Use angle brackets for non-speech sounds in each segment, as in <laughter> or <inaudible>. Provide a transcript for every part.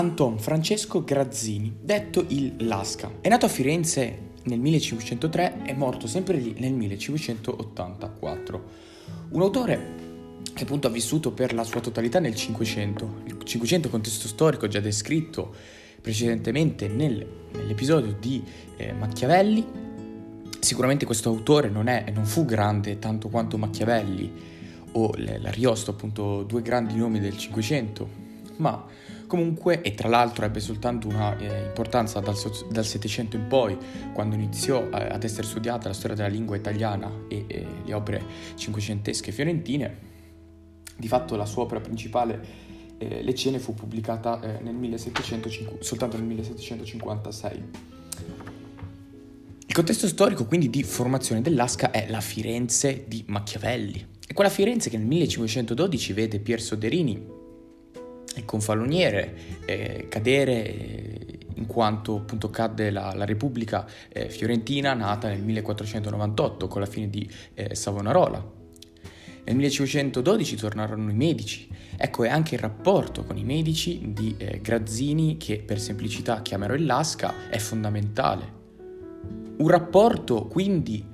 Anton Francesco Grazzini, detto il Lasca. È nato a Firenze nel 1503 e morto sempre lì nel 1584. Un autore che appunto ha vissuto per la sua totalità nel Cinquecento. Il Cinquecento contesto storico già descritto precedentemente nel, nell'episodio di eh, Machiavelli. Sicuramente questo autore non, è, non fu grande tanto quanto Machiavelli o l'Ariosto, appunto due grandi nomi del Cinquecento, ma comunque, e tra l'altro ebbe soltanto una eh, importanza dal, dal, Settecento in poi, quando iniziò eh, ad essere studiata la storia della lingua italiana e eh, le opere cinquecentesche fiorentine, di fatto la sua opera principale, eh, Le Cene, fu pubblicata eh, nel 1705, soltanto nel 1756. Il contesto storico quindi di formazione dell'Asca è la Firenze di Machiavelli. È quella Firenze che nel 1512 vede Pier Soderini il confaloniere eh, cadere eh, in quanto appunto cadde la, la Repubblica eh, Fiorentina nata nel 1498 con la fine di eh, Savonarola. Nel 1512 tornarono i Medici. Ecco, è anche il rapporto con i Medici di eh, Grazzini, che per semplicità chiamerò il Lasca, è fondamentale. Un rapporto quindi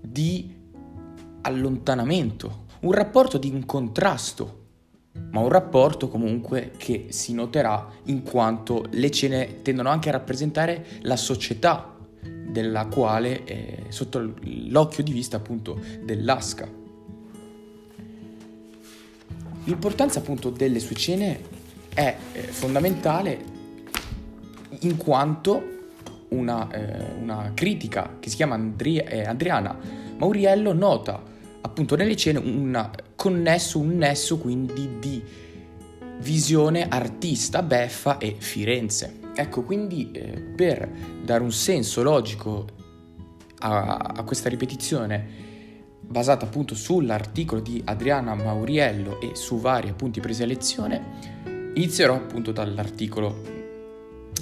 di allontanamento, un rapporto di un contrasto ma un rapporto comunque che si noterà in quanto le cene tendono anche a rappresentare la società della quale è sotto l'occhio di vista appunto dell'Asca. L'importanza appunto delle sue cene è eh, fondamentale in quanto una, eh, una, critica che si chiama Andri- eh, Adriana Mauriello nota appunto nelle cene una connesso, un nesso quindi di visione artista, beffa e Firenze. Ecco, quindi eh, per dare un senso logico a, a, questa ripetizione basata appunto sull'articolo di Adriana Mauriello e su vari appunti presi a lezione, inizierò appunto dall'articolo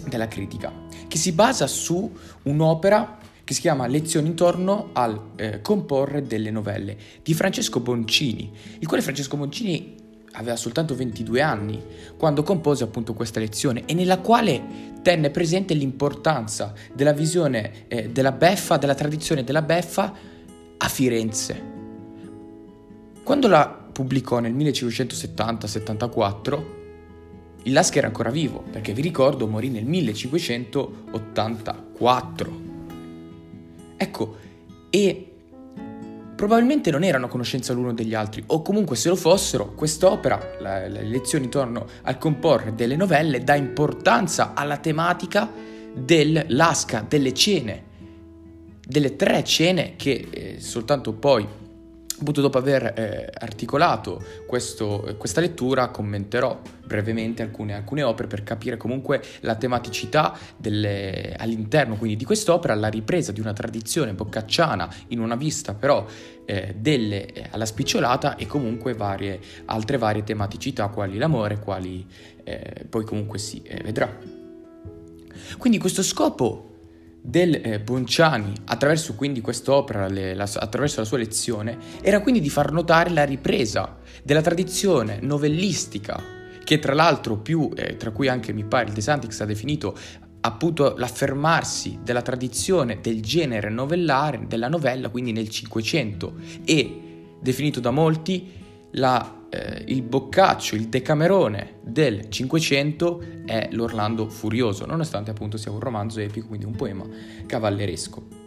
della critica, che si basa su un'opera che si chiama Lezioni intorno al eh, comporre delle novelle di Francesco Boncini, il quale Francesco Boncini aveva soltanto 22 anni quando compose appunto questa lezione e nella quale tenne presente l'importanza della visione eh, della beffa, della tradizione della beffa a Firenze. Quando la pubblicò nel 1570-74, il Lasca era ancora vivo, perché vi ricordo morì nel 1584. Ecco, e probabilmente non erano a conoscenza l'uno degli altri, o comunque se lo fossero, quest'opera, la, le lezioni intorno al comporre delle novelle, dà importanza alla tematica dell'asca, delle cene, delle tre cene che eh, soltanto poi appunto dopo aver eh, articolato questo, questa lettura commenterò brevemente alcune, alcune, opere per capire comunque la tematicità delle, all'interno quindi di quest'opera, la ripresa di una tradizione boccacciana in una vista però eh, delle, eh, alla spicciolata e comunque varie, altre varie tematicità quali l'amore, quali eh, poi comunque si eh, vedrà. Quindi questo scopo del eh, Bonciani attraverso quindi quest'opera, le, la, attraverso la sua lezione, era quindi di far notare la ripresa della tradizione novellistica, che tra l'altro più, eh, tra cui anche mi pare il De Santix ha definito appunto l'affermarsi della tradizione del genere novellare, della novella, quindi nel Cinquecento, e definito da molti la eh, il boccaccio, il decamerone del Cinquecento è l'Orlando Furioso, nonostante appunto sia un romanzo epico, quindi un poema cavalleresco.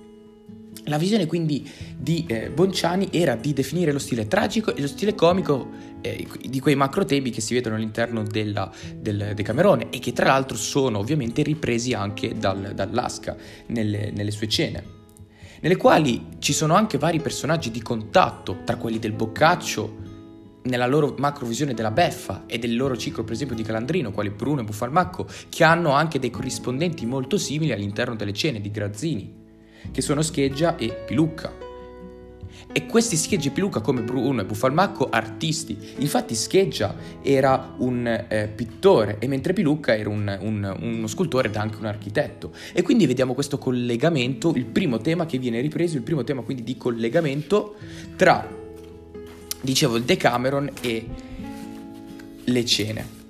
La visione quindi di eh, Bonciani era di definire lo stile tragico e lo stile comico eh, di quei macro temi che si vedono all'interno della, del Decamerone e che tra l'altro sono ovviamente ripresi anche dal, dall'Asca nelle, nelle sue cene nelle quali ci sono anche vari personaggi di contatto tra quelli del Boccaccio nella loro macrovisione della beffa e del loro ciclo per esempio di Calandrino, quali Bruno e Buffalmacco, che hanno anche dei corrispondenti molto simili all'interno delle cene di Grazzini, che sono Scheggia e Pilucca. E questi Scheggia e Pilucca come Bruno e Buffalmacco artisti, infatti Scheggia era un eh, pittore e mentre Pilucca era un, un, uno scultore ed anche un architetto. E quindi vediamo questo collegamento, il primo tema che viene ripreso, il primo tema quindi di collegamento tra dicevo il Decameron e le cene.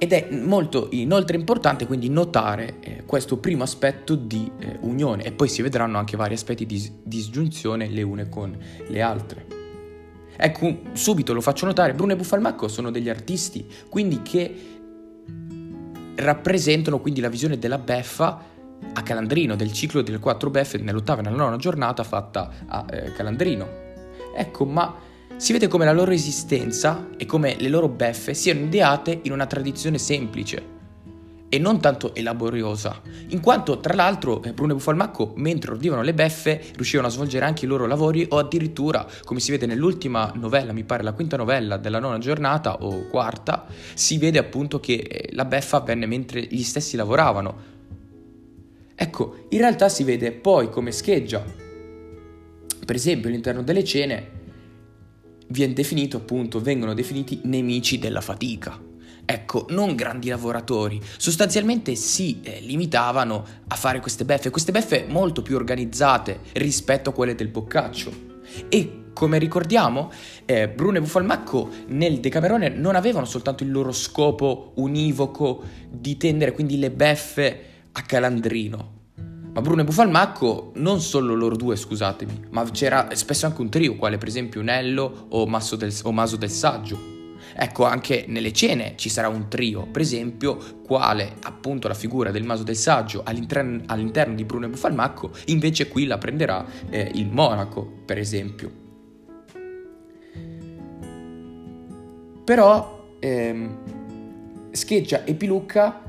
ed è molto inoltre importante quindi notare eh, questo primo aspetto di eh, unione e poi si vedranno anche vari aspetti di disgiunzione le une con le altre. Ecco, subito lo faccio notare, Bruno e Buffalmacco sono degli artisti, quindi che rappresentano quindi la visione della beffa a Calandrino, del ciclo delle quattro beffe nell'ottava e nella nona giornata fatta a eh, Calandrino. Ecco, ma si vede come la loro esistenza e come le loro beffe siano ideate in una tradizione semplice e non tanto elaboriosa, in quanto tra l'altro eh, Bruno e Buffalmacco mentre ordivano le beffe riuscivano a svolgere anche i loro lavori o addirittura, come si vede nell'ultima novella, mi pare la quinta novella della nona giornata o quarta, si vede appunto che eh, la beffa avvenne mentre gli stessi lavoravano. Ecco, in realtà si vede poi come scheggia, per esempio all'interno delle cene, viene definito appunto, vengono definiti nemici della fatica. Ecco, non grandi lavoratori, sostanzialmente si eh, limitavano a fare queste beffe, queste beffe molto più organizzate rispetto a quelle del Boccaccio. E come ricordiamo, eh, Bruno e Buffalmacco nel Decamerone non avevano soltanto il loro scopo univoco di tendere quindi le beffe a Calandrino, ma Bruno e Buffalmacco non solo loro due, scusatemi, ma c'era spesso anche un trio, quale per esempio Nello o, Maso del, o Maso del Saggio. Ecco, anche nelle cene ci sarà un trio, per esempio, quale appunto la figura del Maso del Saggio all'interno, all'interno di Bruno e Buffalmacco, invece qui la prenderà eh, il Monaco, per esempio. Però ehm, Scheggia e Pilucca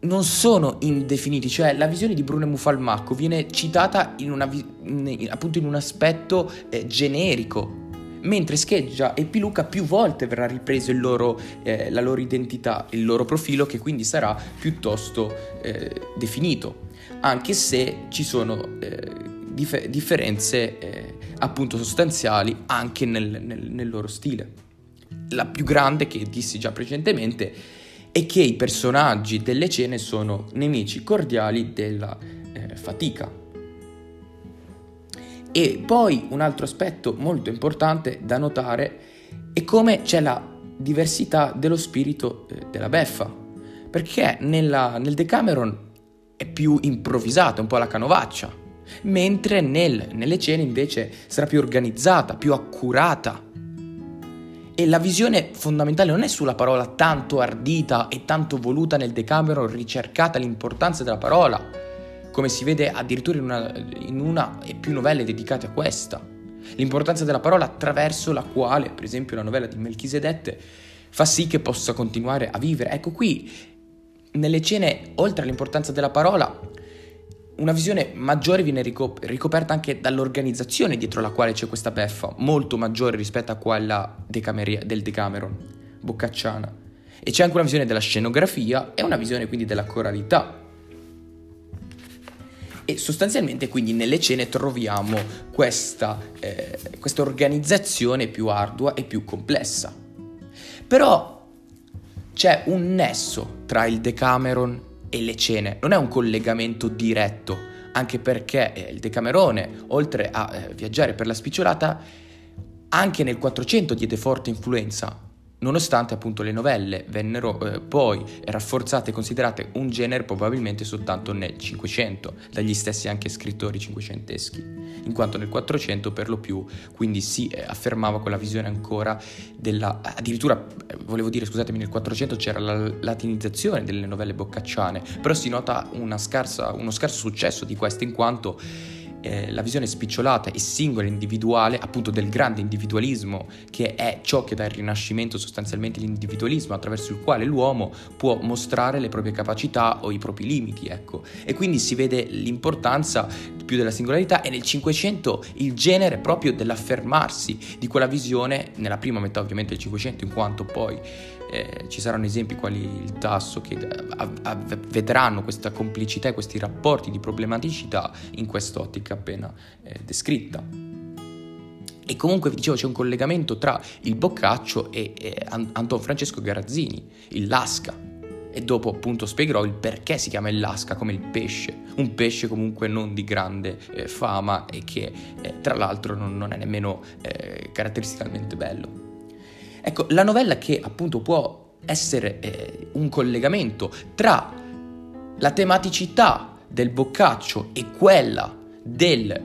non sono indefiniti, cioè la visione di Bruno Mufalmacco viene citata in una, in, appunto in un aspetto eh, generico, mentre Scheggia e Piluca più volte verrà ripreso loro, eh, la loro identità, il loro profilo che quindi sarà piuttosto eh, definito, anche se ci sono eh, dif- differenze eh, appunto sostanziali anche nel, nel, nel loro stile. La più grande che dissi già precedentemente e che i personaggi delle cene sono nemici cordiali della eh, fatica. E poi un altro aspetto molto importante da notare è come c'è la diversità dello spirito eh, della beffa, perché nella, nel Decameron è più improvvisato, un po' alla canovaccia, mentre nel, nelle cene invece sarà più organizzata, più accurata, e la visione fondamentale non è sulla parola tanto ardita e tanto voluta nel Decameron, ricercata l'importanza della parola, come si vede addirittura in una, in una e più novelle dedicate a questa. L'importanza della parola attraverso la quale, per esempio la novella di Melchisedette, fa sì che possa continuare a vivere. Ecco qui, nelle cene, oltre all'importanza della parola, una visione maggiore viene ricop- ricoperta anche dall'organizzazione dietro la quale c'è questa beffa, molto maggiore rispetto a quella Decameria- del Decameron, boccacciana. E c'è anche una visione della scenografia e una visione quindi della coralità. E sostanzialmente quindi nelle cene troviamo questa, eh, questa organizzazione più ardua e più complessa. Però c'è un nesso tra il Decameron e le cene. Non è un collegamento diretto, anche perché eh, il Decamerone, oltre a eh, viaggiare per la spicciolata, anche nel 400 diede forte influenza nonostante appunto le novelle vennero eh, poi rafforzate e considerate un genere probabilmente soltanto nel 500 dagli stessi anche scrittori cinquecenteschi, in quanto nel 400 per lo più quindi si eh, affermava quella visione ancora della addirittura eh, volevo dire scusatemi nel 400 c'era la latinizzazione delle novelle boccacciane, però si nota scarsa, uno scarso successo di queste in quanto eh, la visione spicciolata e singola individuale, appunto del grande individualismo, che è ciò che dà il rinascimento sostanzialmente l'individualismo attraverso il quale l'uomo può mostrare le proprie capacità o i propri limiti, ecco. E quindi si vede l'importanza più della singolarità e nel Cinquecento il genere proprio dell'affermarsi di quella visione, nella prima metà ovviamente del Cinquecento, in quanto poi eh, ci saranno esempi quali il tasso che av- av- vedranno questa complicità e questi rapporti di problematicità in quest'ottica appena eh, descritta. E comunque vi dicevo c'è un collegamento tra il Boccaccio e, e Anton Francesco Garazzini, il Lasca, e dopo appunto spiegherò il perché si chiama il lasca come il pesce, un pesce comunque non di grande eh, fama e che eh, tra l'altro non, non è nemmeno eh, caratteristicamente bello. Ecco, la novella che appunto può essere eh, un collegamento tra la tematicità del Boccaccio e quella del,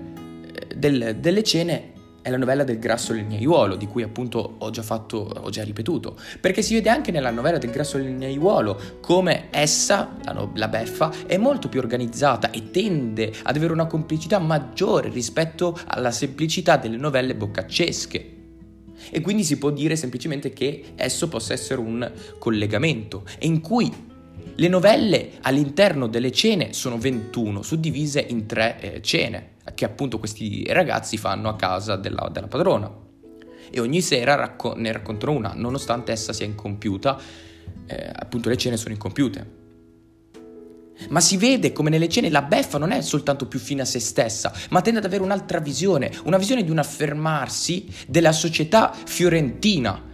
del, delle cene è la novella del grasso legnaiuolo, di cui appunto ho già fatto, ho già ripetuto, perché si vede anche nella novella del grasso legnaiuolo come essa, la, no, la beffa, è molto più organizzata e tende ad avere una complicità maggiore rispetto alla semplicità delle novelle boccaccesche. E quindi si può dire semplicemente che esso possa essere un collegamento, e in cui le novelle all'interno delle cene sono 21, suddivise in tre eh, cene che appunto questi ragazzi fanno a casa della, della padrona. E ogni sera racco- ne raccontano una, nonostante essa sia incompiuta, eh, appunto le cene sono incompiute. Ma si vede come nelle cene la beffa non è soltanto più fine a se stessa, ma tende ad avere un'altra visione, una visione di un affermarsi della società fiorentina,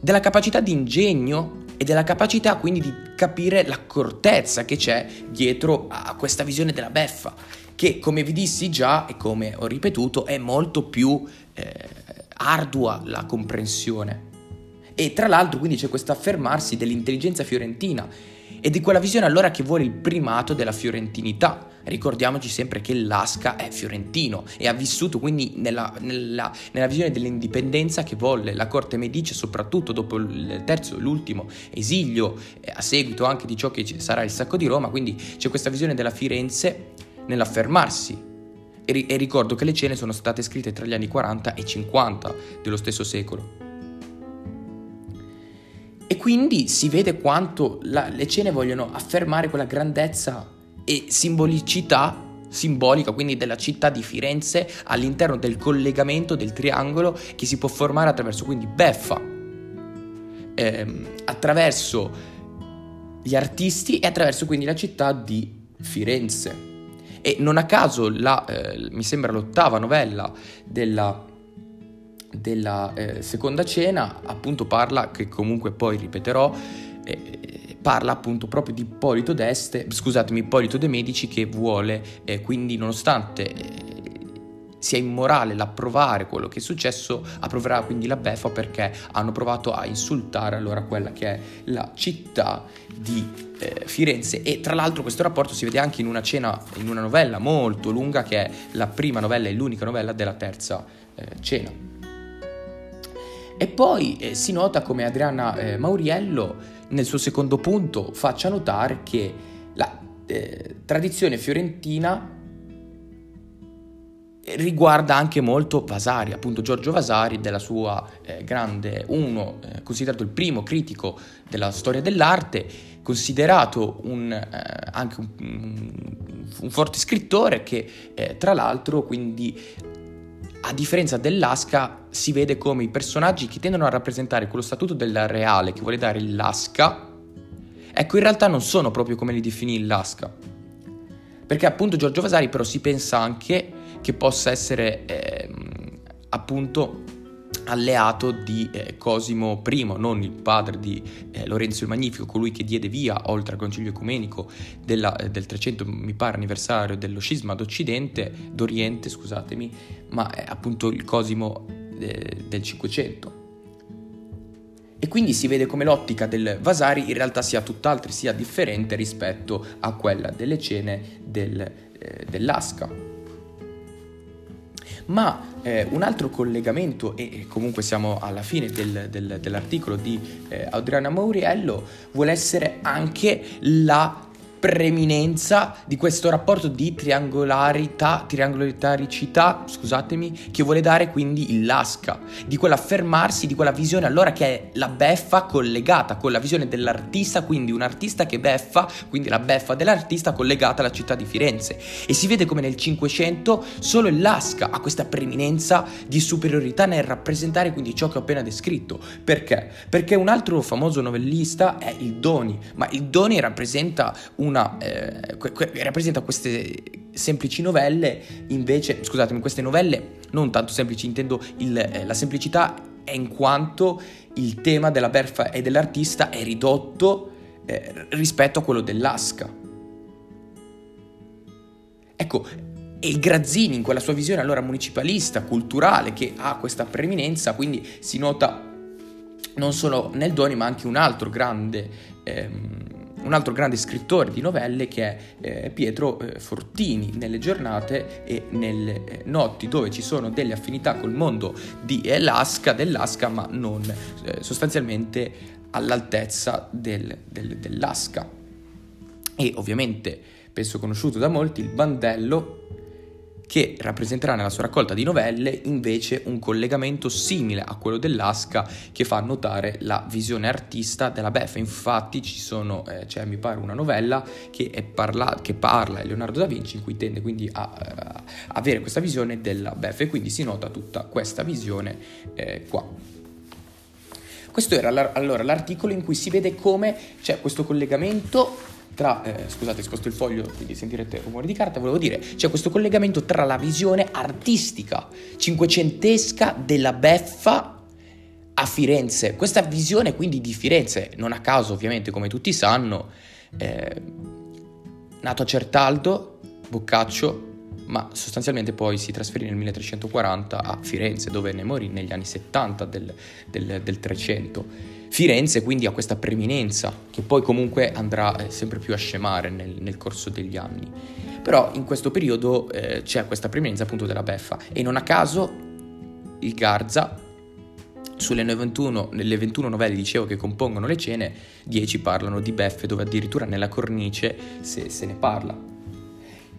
della capacità di ingegno e della capacità quindi di capire l'accortezza che c'è dietro a questa visione della beffa che come vi dissi già e come ho ripetuto è molto più eh, ardua la comprensione. E tra l'altro quindi c'è questo affermarsi dell'intelligenza fiorentina e di quella visione allora che vuole il primato della fiorentinità. Ricordiamoci sempre che Lasca è fiorentino e ha vissuto quindi nella, nella, nella visione dell'indipendenza che volle la corte Medici, soprattutto dopo il terzo, l'ultimo esilio, eh, a seguito anche di ciò che sarà il sacco di Roma, quindi c'è questa visione della Firenze nell'affermarsi. E, e ricordo che le cene sono state scritte tra gli anni 40 e 50 dello stesso secolo. E quindi si vede quanto la, le cene vogliono affermare quella grandezza e simbolicità simbolica quindi della città di Firenze all'interno del collegamento del triangolo che si può formare attraverso quindi Beffa, ehm, attraverso gli artisti e attraverso quindi la città di Firenze. E non a caso la, eh, mi sembra l'ottava novella della, della eh, seconda cena appunto parla, che comunque poi ripeterò, eh, parla appunto proprio di Ippolito d'Este, scusatemi, Ippolito De Medici che vuole eh, quindi nonostante eh, sia immorale l'approvare quello che è successo, approverà quindi la beffa perché hanno provato a insultare allora quella che è la città di eh, Firenze e tra l'altro questo rapporto si vede anche in una cena, in una novella molto lunga che è la prima novella e l'unica novella della terza eh, cena. E poi eh, si nota come Adriana eh, Mauriello nel suo secondo punto faccia notare che la eh, tradizione fiorentina riguarda anche molto Vasari, appunto Giorgio Vasari della sua eh, grande, uno eh, considerato il primo critico della storia dell'arte, considerato un, eh, anche un, un, forte scrittore che eh, tra l'altro quindi a differenza dell'Asca si vede come i personaggi che tendono a rappresentare quello statuto del reale che vuole dare l'Asca, ecco in realtà non sono proprio come li definì l'Asca. Perché appunto Giorgio Vasari però si pensa anche che possa essere eh, appunto alleato di eh, Cosimo I, non il padre di eh, Lorenzo il Magnifico, colui che diede via, oltre al concilio ecumenico della, eh, del 300, mi pare, anniversario dello scisma d'Occidente, d'Oriente, scusatemi, ma appunto il Cosimo eh, del 500. E quindi si vede come l'ottica del Vasari in realtà sia tutt'altro, sia differente rispetto a quella delle cene del, eh, dell'Asca. Ma eh, un altro collegamento, e comunque siamo alla fine del, del, dell'articolo di eh, Adriana Mauriello, vuole essere anche la preeminenza di questo rapporto di triangolarità, triangolarità, scusatemi, che vuole dare quindi il Lasca, di quell'affermarsi, di quella visione allora che è la beffa collegata con la visione dell'artista, quindi un artista che beffa, quindi la beffa dell'artista collegata alla città di Firenze. E si vede come nel Cinquecento solo il Lasca ha questa preeminenza di superiorità nel rappresentare quindi ciò che ho appena descritto. Perché? Perché un altro famoso novellista è il Doni, ma il Doni rappresenta una una, eh, que- que- rappresenta queste semplici novelle, invece, scusatemi, queste novelle non tanto semplici, intendo il, eh, la semplicità è in quanto il tema della berfa e dell'artista è ridotto eh, rispetto a quello dell'asca. Ecco, e il Grazzini in quella sua visione allora municipalista, culturale, che ha questa preeminenza, quindi si nota non solo nel Doni ma anche un altro grande... Ehm, un altro grande scrittore di novelle che è eh, Pietro eh, Fortini, nelle giornate e nelle eh, notti, dove ci sono delle affinità col mondo di Lasca, dell'Asca, ma non sostanzialmente all'altezza del, del, dell'Asca. E ovviamente, penso conosciuto da molti, il bandello che rappresenterà nella sua raccolta di novelle invece un collegamento simile a quello dell'Asca che fa notare la visione artista della Beffa. Infatti ci sono, eh, c'è mi pare una novella che, parla, che parla di Leonardo da Vinci in cui tende quindi a, a avere questa visione della Beffa e quindi si nota tutta questa visione eh, qua. Questo era allora l'articolo in cui si vede come c'è questo collegamento tra, eh, scusate, sposto il foglio, quindi sentirete rumore di carta, volevo dire, c'è questo collegamento tra la visione artistica cinquecentesca della beffa a Firenze. Questa visione quindi di Firenze, non a caso ovviamente come tutti sanno, eh, nato a Certaldo, Boccaccio, ma sostanzialmente poi si trasferì nel 1340 a Firenze dove ne morì negli anni 70 del, del, del 300. Firenze quindi ha questa preminenza che poi comunque andrà eh, sempre più a scemare nel, nel, corso degli anni. Però in questo periodo eh, c'è questa preminenza appunto della beffa e non a caso il Garza sulle 21, nelle 21 novelle dicevo che compongono le cene, 10 parlano di beffe dove addirittura nella cornice se, se ne parla.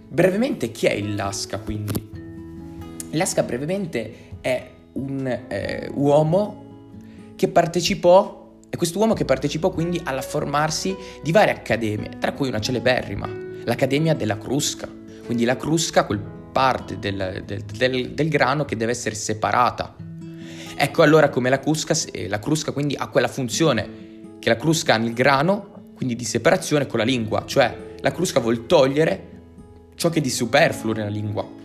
Brevemente chi è il Lasca quindi? Lasca brevemente è un eh, uomo che partecipò, è quest'uomo che partecipò quindi alla formarsi di varie accademie, tra cui una celeberrima, l'Accademia della Crusca. Quindi la Crusca, quel parte del, del, del, del grano che deve essere separata. Ecco allora come la Crusca, la Crusca quindi ha quella funzione che la Crusca ha nel grano, quindi di separazione con la lingua, cioè la Crusca vuol togliere ciò che è di superfluo nella lingua.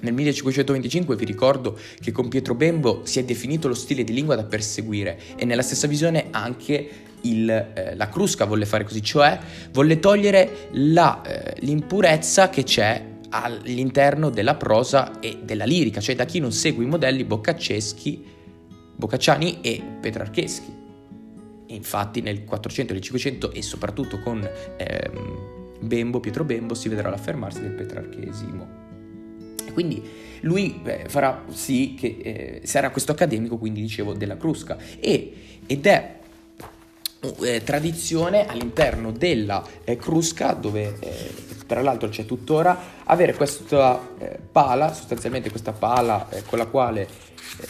Nel 1525 vi ricordo che con Pietro Bembo si è definito lo stile di lingua da perseguire e nella stessa visione anche il, eh, la Crusca volle fare così, cioè volle togliere la, eh, l'impurezza che c'è all'interno della prosa e della lirica, cioè da chi non segue i modelli boccacceschi, boccacciani e petrarcheschi. infatti nel 400 e nel 500 e soprattutto con ehm, Bembo, Pietro Bembo, si vedrà l'affermarsi del petrarchesimo. Quindi lui eh, farà sì che eh, sarà questo accademico, quindi dicevo, della Crusca. E, ed è eh, tradizione all'interno della eh, Crusca, dove eh, tra l'altro c'è tuttora, avere questa eh, pala, sostanzialmente questa pala con la quale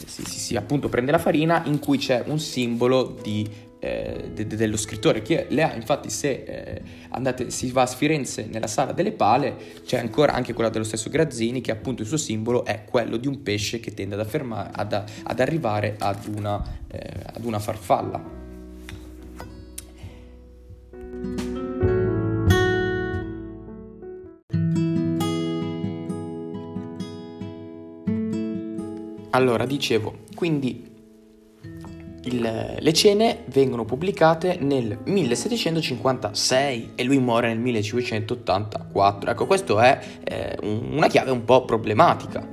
si, si, si appunto prende la farina, in cui c'è un simbolo di eh, de- dello scrittore che le ha infatti se eh, andate, si va a Firenze nella sala delle pale c'è ancora anche quella dello stesso Grazzini che appunto il suo simbolo è quello di un pesce che tende ad, affermare, ad, ad arrivare ad una, eh, ad una farfalla. Allora, dicevo, quindi il, le cene vengono pubblicate nel 1756 e lui muore nel 1584. Ecco, questa è eh, una chiave un po' problematica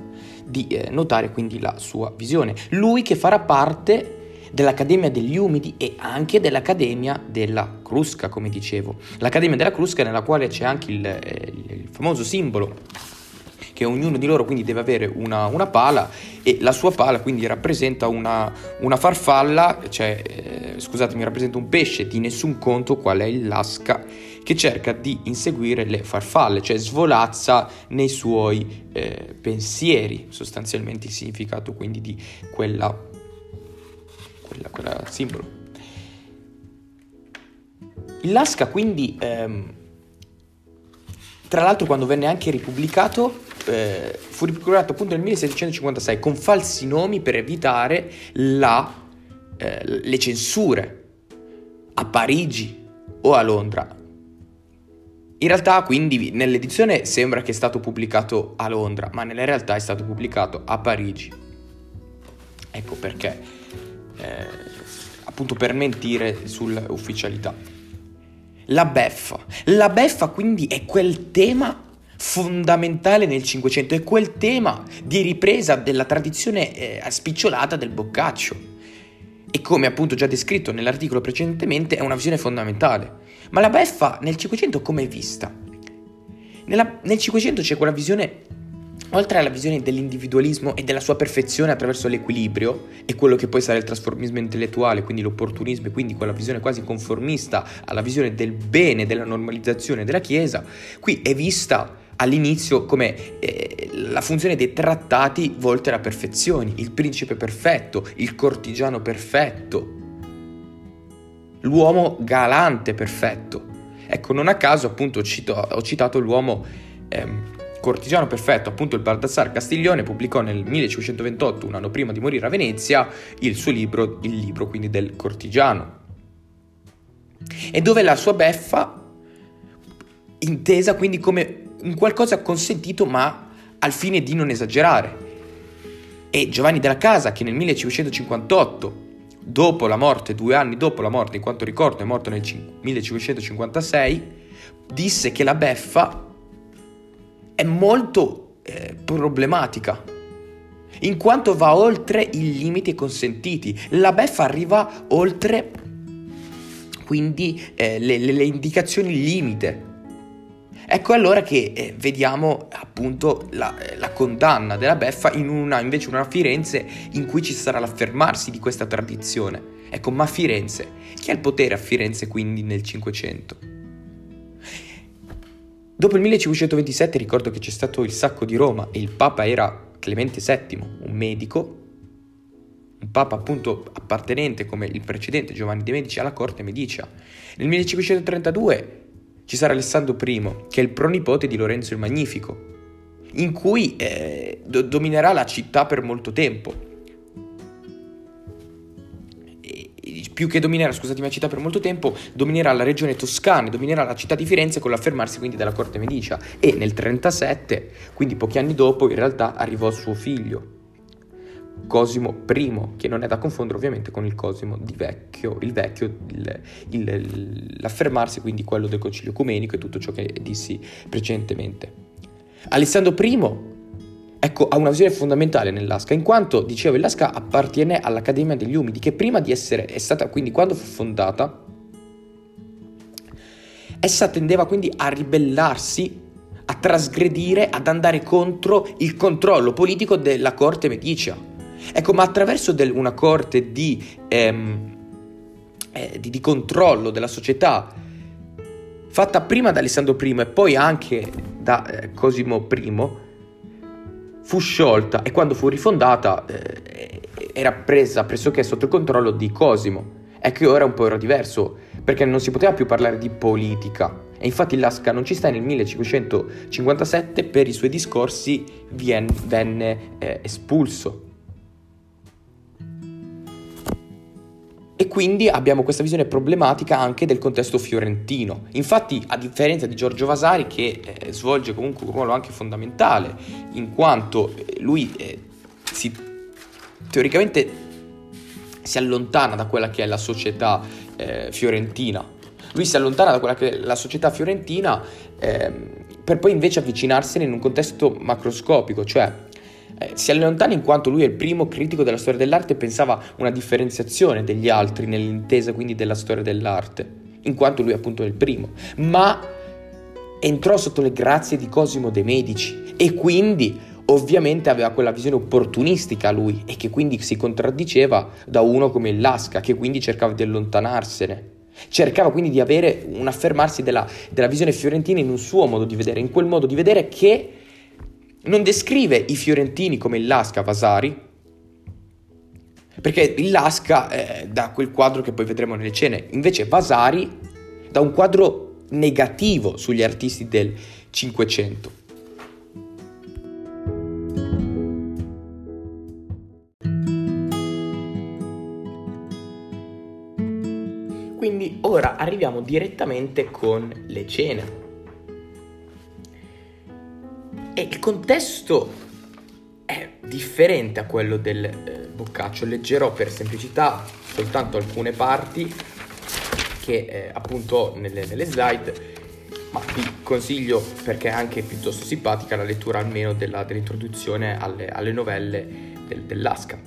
di eh, notare quindi la sua visione. Lui che farà parte dell'Accademia degli Umidi e anche dell'Accademia della Crusca, come dicevo. L'Accademia della Crusca nella quale c'è anche il, eh, il famoso simbolo che ognuno di loro quindi deve avere una, una pala e la sua pala quindi rappresenta una, una farfalla, cioè eh, scusatemi, rappresenta un pesce di nessun conto qual è il lasca che cerca di inseguire le farfalle, cioè svolazza nei suoi eh, pensieri, sostanzialmente il significato quindi di quella, quella, quella simbolo. Il lasca quindi, ehm, tra l'altro quando venne anche ripubblicato, eh, fu ripubblicato appunto nel 1756 con falsi nomi per evitare la, eh, le censure a Parigi o a Londra. In realtà quindi nell'edizione sembra che è stato pubblicato a Londra, ma nella realtà è stato pubblicato a Parigi. Ecco perché, eh, appunto per mentire sull'ufficialità. La beffa. La beffa quindi è quel tema fondamentale nel Cinquecento, è quel tema di ripresa della tradizione eh, spicciolata del boccaccio. e come appunto già descritto nell'articolo precedentemente è una visione fondamentale. Ma la beffa nel Cinquecento come è vista? Nella, nel Cinquecento c'è quella visione, oltre alla visione dell'individualismo e della sua perfezione attraverso l'equilibrio e quello che poi sarà il trasformismo intellettuale, quindi l'opportunismo e quindi quella visione quasi conformista alla visione del bene, della normalizzazione della Chiesa, qui è vista all'inizio come eh, la funzione dei trattati volti alla perfezione, il principe perfetto, il cortigiano perfetto, l'uomo galante perfetto. Ecco, non a caso appunto cito, ho citato l'uomo ehm, cortigiano perfetto, appunto il Baldassar Castiglione pubblicò nel 1528, un anno prima di morire a Venezia, il suo libro, il libro quindi del cortigiano. E dove la sua beffa, intesa quindi come un qualcosa consentito ma al fine di non esagerare. E Giovanni della Casa, che nel 1558, dopo la morte, due anni dopo la morte, in quanto ricordo è morto nel 1556, disse che la beffa è molto eh, problematica, in quanto va oltre i limiti consentiti. La beffa arriva oltre quindi eh, le, le, le indicazioni limite Ecco allora che eh, vediamo appunto la, eh, la, condanna della beffa in una, invece una Firenze in cui ci sarà l'affermarsi di questa tradizione. Ecco, ma Firenze, chi ha il potere a Firenze quindi nel Cinquecento? Dopo il 1527 ricordo che c'è stato il sacco di Roma e il Papa era Clemente VII, un medico, un Papa appunto appartenente come il precedente Giovanni de' Medici alla corte medicia. Nel 1532 ci sarà Alessandro I, che è il pronipote di Lorenzo il Magnifico, in cui eh, do- dominerà la città per molto tempo. Più che dominerà, scusatemi, la città per molto tempo, dominerà la regione toscana, dominerà la città di Firenze con l'affermarsi quindi della corte medicia. E nel 37, quindi pochi anni dopo, in realtà arrivò suo figlio, Cosimo I, che non è da confondere ovviamente con il Cosimo di Vecchio, il Vecchio, il, il, l'affermarsi quindi quello del Concilio Ecumenico e tutto ciò che dissi precedentemente. Alessandro I, ecco, ha una visione fondamentale nell'Asca, in quanto, dicevo, l'Asca appartiene all'Accademia degli Umidi, che prima di essere, è stata, quindi quando fu fondata, essa tendeva quindi a ribellarsi a trasgredire, ad andare contro il controllo politico della corte medicea. Ecco, ma attraverso del, una corte di, ehm, eh, di, di controllo della società, fatta prima da Alessandro I e poi anche da eh, Cosimo I, fu sciolta e quando fu rifondata eh, era presa pressoché sotto il controllo di Cosimo. È che ora un po' era diverso, perché non si poteva più parlare di politica. E infatti Lasca non ci sta nel 1557 per i suoi discorsi vien, venne eh, espulso. E quindi abbiamo questa visione problematica anche del contesto fiorentino. Infatti, a differenza di Giorgio Vasari, che eh, svolge comunque un ruolo anche fondamentale, in quanto eh, lui eh, si, teoricamente si allontana da quella che è la società eh, fiorentina. Lui si allontana da quella che è la società fiorentina ehm, per poi invece avvicinarsene in un contesto macroscopico, cioè eh, si allontana in quanto lui è il primo critico della storia dell'arte e pensava una differenziazione degli altri nell'intesa quindi della storia dell'arte, in quanto lui appunto è il primo, ma entrò sotto le grazie di Cosimo de' Medici e quindi ovviamente aveva quella visione opportunistica lui e che quindi si contraddiceva da uno come il Lasca che quindi cercava di allontanarsene. Cercava quindi di avere un affermarsi della, della visione fiorentina in un suo modo di vedere, in quel modo di vedere che non descrive i fiorentini come il Lasca Vasari, perché il Lasca eh, da quel quadro che poi vedremo nelle scene, invece Vasari da un quadro negativo sugli artisti del Cinquecento. Quindi ora arriviamo direttamente con le cene. E il contesto è differente a quello del eh, Boccaccio. Leggerò per semplicità soltanto alcune parti che eh, appunto ho nelle, nelle, slide, ma vi consiglio perché è anche piuttosto simpatica la lettura almeno della, dell'introduzione alle, alle novelle del, dell'Asca.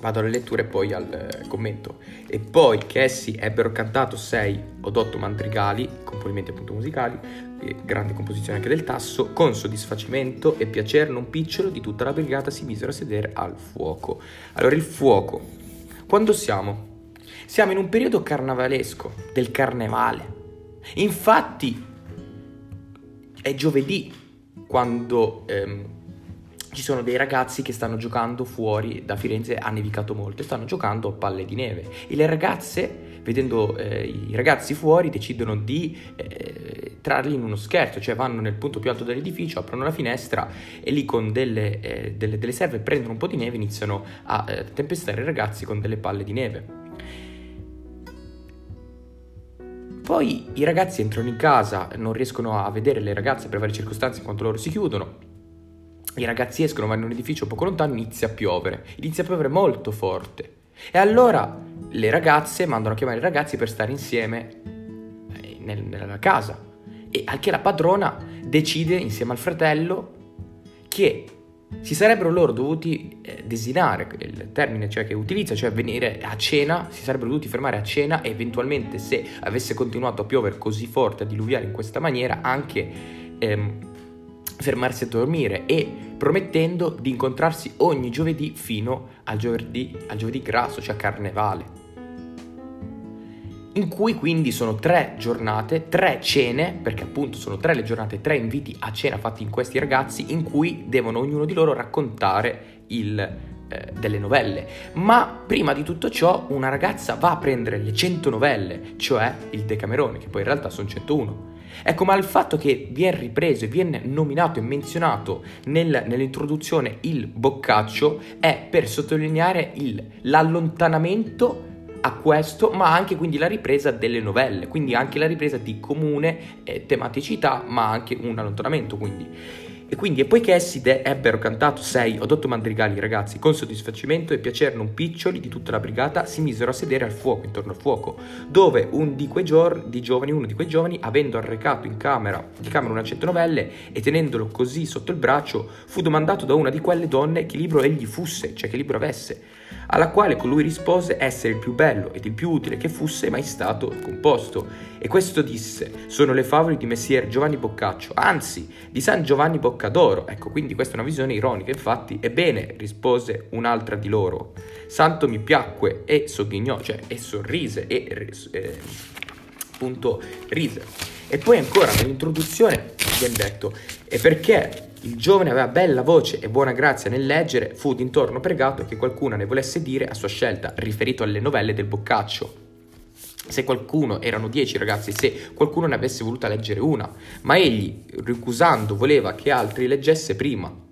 Vado alle letture e poi al eh, commento. E poi che essi ebbero cantato sei o otto madrigali, componimenti appunto musicali, grande composizione anche del tasso, con soddisfacimento e piacere non picciolo di tutta la brigata si misero a sedere al fuoco. Allora il fuoco, quando siamo? Siamo in un periodo carnavalesco, del carnevale. Infatti è giovedì quando ehm, ci sono dei ragazzi che stanno giocando fuori da Firenze, ha nevicato molto, e stanno giocando a palle di neve. E le ragazze, vedendo eh, i ragazzi fuori, decidono di eh, trarli in uno scherzo, cioè vanno nel punto più alto dell'edificio, aprono la finestra e lì con delle, eh, delle, delle serve prendono un po' di neve e iniziano a eh, tempestare i ragazzi con delle palle di neve. Poi i ragazzi entrano in casa, non riescono a vedere le ragazze per varie circostanze in quanto loro si chiudono. I ragazzi escono, vanno in un edificio poco lontano, inizia a piovere. Inizia a piovere molto forte. E allora le ragazze mandano a chiamare i ragazzi per stare insieme eh, nel, nella casa. E anche la padrona decide insieme al fratello che si sarebbero loro dovuti eh, desinare il termine cioè che utilizza, cioè venire a cena, si sarebbero dovuti fermare a cena e eventualmente se avesse continuato a piovere così forte, a diluviare in questa maniera, anche ehm, fermarsi a dormire e promettendo di incontrarsi ogni giovedì fino al giovedì, al giovedì grasso, cioè a carnevale in cui quindi sono tre giornate, tre cene, perché appunto sono tre le giornate, tre inviti a cena fatti in questi ragazzi, in cui devono ognuno di loro raccontare il, eh, delle novelle. Ma prima di tutto ciò una ragazza va a prendere le 100 novelle, cioè il Decamerone, che poi in realtà sono 101. Ecco, ma il fatto che viene ripreso e viene nominato e menzionato nel, nell'introduzione il boccaccio è per sottolineare il, l'allontanamento a questo, ma anche quindi la ripresa delle novelle, quindi anche la ripresa di comune eh, tematicità, ma anche un allontanamento, quindi. E quindi, e poiché essi de- ebbero cantato sei o otto madrigali i ragazzi con soddisfacimento e piacere non piccioli di tutta la brigata, si misero a sedere al fuoco, intorno al fuoco, dove un di quei giorni, di giovani, uno di quei giovani, avendo arrecato in camera, di camera una cento novelle e tenendolo così sotto il braccio, fu domandato da una di quelle donne che libro egli fosse, cioè che libro avesse alla quale colui rispose essere il più bello ed il più utile che fosse mai stato composto. E questo disse, sono le favole di Messer Giovanni Boccaccio, anzi, di San Giovanni Boccadoro. Ecco, quindi questa è una visione ironica, infatti, ebbene, rispose un'altra di loro, Santo mi piacque e sogghignò, cioè, e sorrise, e eh, appunto rise. E poi ancora nell'introduzione viene detto, e perché il giovane aveva bella voce e buona grazia nel leggere, fu d'intorno pregato che qualcuna ne volesse dire a sua scelta, riferito alle novelle del Boccaccio. Se qualcuno, erano dieci ragazzi, se qualcuno ne avesse voluta leggere una, ma egli, ricusando, voleva che altri leggesse prima.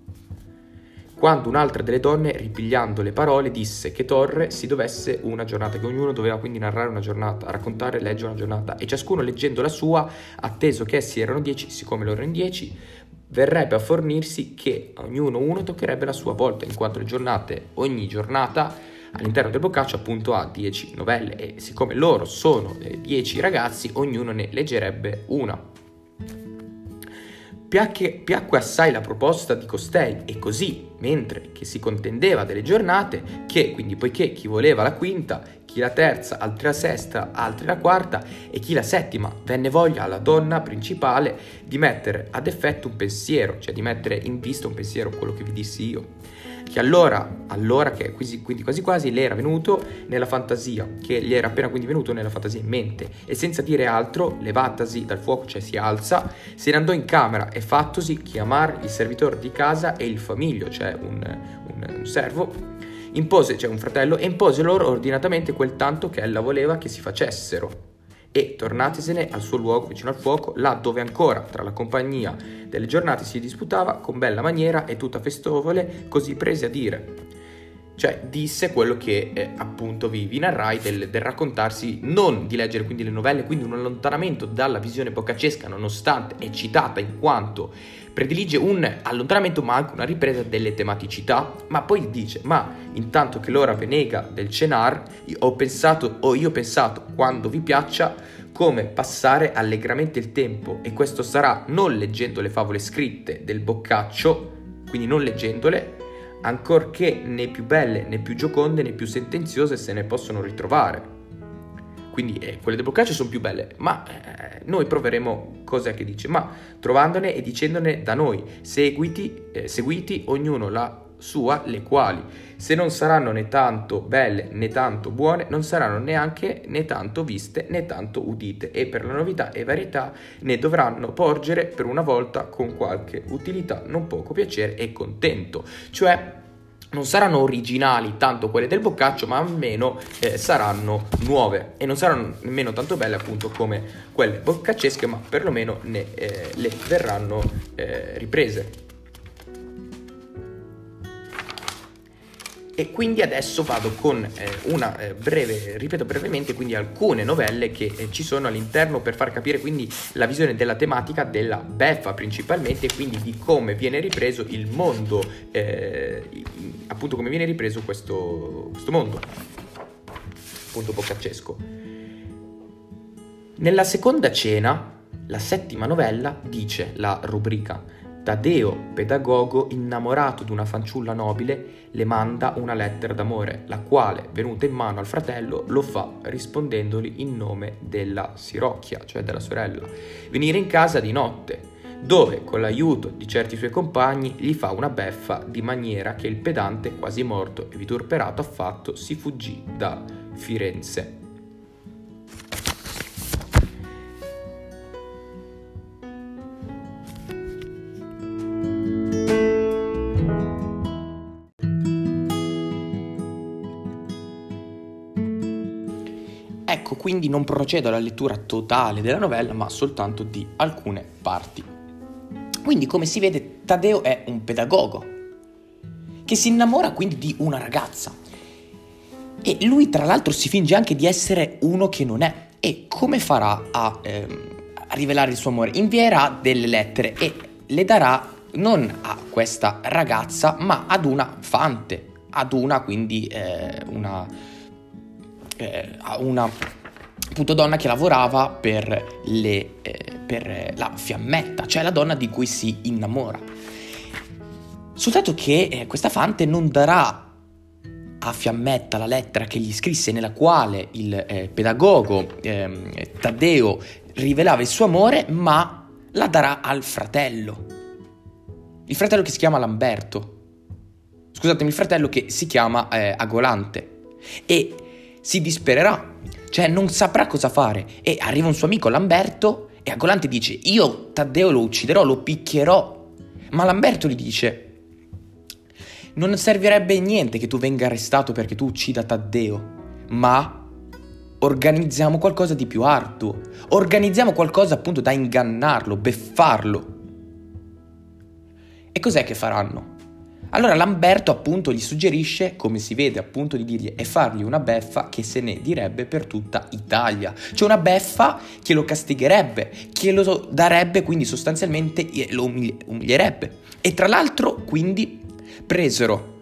Quando un'altra delle donne, ripigliando le parole, disse che Torre si dovesse una giornata, che ognuno doveva quindi narrare una giornata, raccontare e leggere una giornata, e ciascuno leggendo la sua, atteso che essi erano dieci, siccome loro erano dieci, verrebbe a fornirsi che ognuno uno toccherebbe la sua volta, in quanto le giornate, ogni giornata all'interno del boccaccio appunto ha 10 novelle e siccome loro sono 10 ragazzi, ognuno ne leggerebbe una. Piacque, piacque, assai la proposta di costei e così, mentre che si contendeva delle giornate, che quindi poiché chi voleva la quinta chi la terza, altri la sesta, altri la quarta e chi la settima venne voglia alla donna principale di mettere ad effetto un pensiero, cioè di mettere in vista un pensiero, quello che vi dissi io. Che allora, allora che quindi quasi quasi le era venuto nella fantasia, che gli era appena quindi venuto nella fantasia in mente, e senza dire altro, levatasi dal fuoco, cioè si alza, se ne andò in camera e fattosi chiamare il servitore di casa e il famiglio, cioè un, un, un servo, impose, cioè un fratello, e impose loro ordinatamente quel tanto che ella voleva che si facessero. E tornatesene al suo luogo vicino al fuoco, là dove ancora tra la compagnia delle giornate si disputava con bella maniera e tutta festovole, così prese a dire. Cioè disse quello che eh, appunto vi, vi narrai del, del, raccontarsi, non di leggere quindi le novelle, quindi un allontanamento dalla visione boccacesca, nonostante è citata in quanto predilige un allontanamento ma anche una ripresa delle tematicità, ma poi dice, ma intanto che l'ora venega del cenar, ho pensato, o io ho pensato, quando vi piaccia, come passare allegramente il tempo e questo sarà non leggendo le favole scritte del boccaccio, quindi non leggendole, ancorché né più belle né più gioconde né più sentenziose se ne possono ritrovare. Quindi eh, quelle del Boccaccio sono più belle, ma eh, noi proveremo cos'è che dice, ma trovandone e dicendone da noi, seguiti, eh, seguiti ognuno la sua, le quali, se non saranno né tanto belle né tanto buone, non saranno neanche né tanto viste né tanto udite, e per la novità e varietà ne dovranno porgere per una volta con qualche utilità, non poco piacere e contento. Cioè, non saranno originali tanto quelle del Boccaccio, ma almeno eh, saranno nuove e non saranno nemmeno tanto belle appunto come quelle boccaccesche, ma perlomeno ne, eh, le verranno eh, riprese. E quindi adesso vado con eh, una eh, breve, ripeto brevemente, quindi alcune novelle che eh, ci sono all'interno per far capire quindi la visione della tematica della beffa principalmente e quindi di come viene ripreso il mondo, eh, appunto come viene ripreso questo, questo mondo, appunto boccaccesco. Nella seconda cena, la settima novella, dice la rubrica Taddeo, pedagogo, innamorato di una fanciulla nobile, le manda una lettera d'amore, la quale, venuta in mano al fratello, lo fa rispondendogli in nome della Sirocchia, cioè della sorella, venire in casa di notte, dove, con l'aiuto di certi suoi compagni, gli fa una beffa di maniera che il pedante, quasi morto e vituperato affatto, si fuggì da Firenze. Quindi non procedo alla lettura totale della novella, ma soltanto di alcune parti. Quindi, come si vede, Taddeo è un pedagogo che si innamora quindi di una ragazza. E lui, tra l'altro, si finge anche di essere uno che non è. E come farà a, ehm, a rivelare il suo amore? Invierà delle lettere e le darà non a questa ragazza, ma ad una fante, ad una quindi eh, una eh, una appunto donna che lavorava per, le, eh, per la fiammetta, cioè la donna di cui si innamora. Soltanto che eh, questa fante non darà a Fiammetta la lettera che gli scrisse nella quale il eh, pedagogo ehm, Taddeo rivelava il suo amore, ma la darà al fratello. Il fratello che si chiama Lamberto. Scusatemi, il fratello che si chiama eh, Agolante. E si dispererà, cioè non saprà cosa fare e arriva un suo amico Lamberto e Agolante dice io Taddeo lo ucciderò, lo picchierò. Ma Lamberto gli dice non servirebbe niente che tu venga arrestato perché tu uccida Taddeo, ma organizziamo qualcosa di più arduo, organizziamo qualcosa appunto da ingannarlo, beffarlo. E cos'è che faranno? Allora Lamberto appunto gli suggerisce, come si vede appunto, di dirgli e fargli una beffa che se ne direbbe per tutta Italia. Cioè una beffa che lo castigherebbe, che lo darebbe quindi sostanzialmente lo umili- umilierebbe. E tra l'altro quindi presero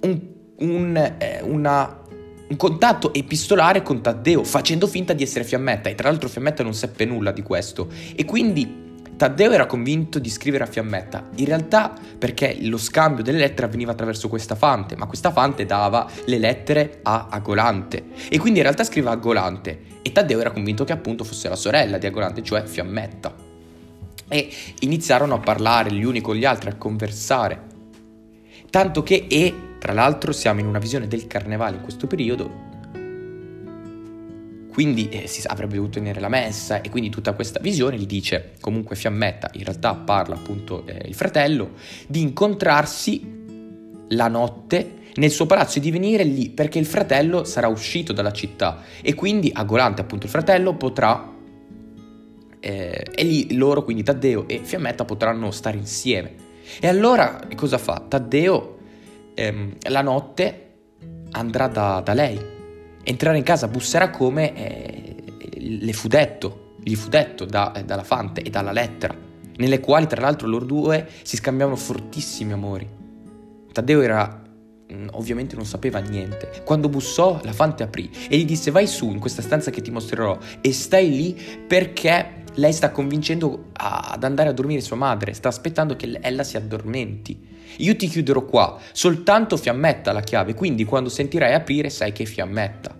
un, un, eh, una, un contatto epistolare con Taddeo facendo finta di essere Fiammetta e tra l'altro Fiammetta non seppe nulla di questo e quindi Taddeo era convinto di scrivere a Fiammetta, in realtà perché lo scambio delle lettere avveniva attraverso questa fante, ma questa fante dava le lettere a Agolante e quindi in realtà scriveva Agolante e Taddeo era convinto che appunto fosse la sorella di Agolante, cioè Fiammetta. E iniziarono a parlare gli uni con gli altri, a conversare. Tanto che, e tra l'altro siamo in una visione del carnevale in questo periodo, quindi eh, si avrebbe dovuto tenere la messa e quindi tutta questa visione gli dice, comunque Fiammetta, in realtà parla appunto eh, il fratello, di incontrarsi la notte nel suo palazzo e di venire lì perché il fratello sarà uscito dalla città e quindi Agolante appunto il fratello potrà eh, e lì loro quindi Taddeo e Fiammetta potranno stare insieme e allora cosa fa? Taddeo ehm, la notte andrà da, da lei entrare in casa busserà come eh, le fu detto, gli fu detto da, eh, dalla fante e dalla lettera, nelle quali tra l'altro loro due si scambiavano fortissimi amori. Taddeo era mm, ovviamente non sapeva niente. Quando bussò, la fante aprì e gli disse vai su in questa stanza che ti mostrerò e stai lì perché lei sta convincendo ad andare a dormire sua madre, sta aspettando che ella si addormenti. Io ti chiuderò qua, soltanto fiammetta la chiave, quindi quando sentirai aprire sai che fiammetta.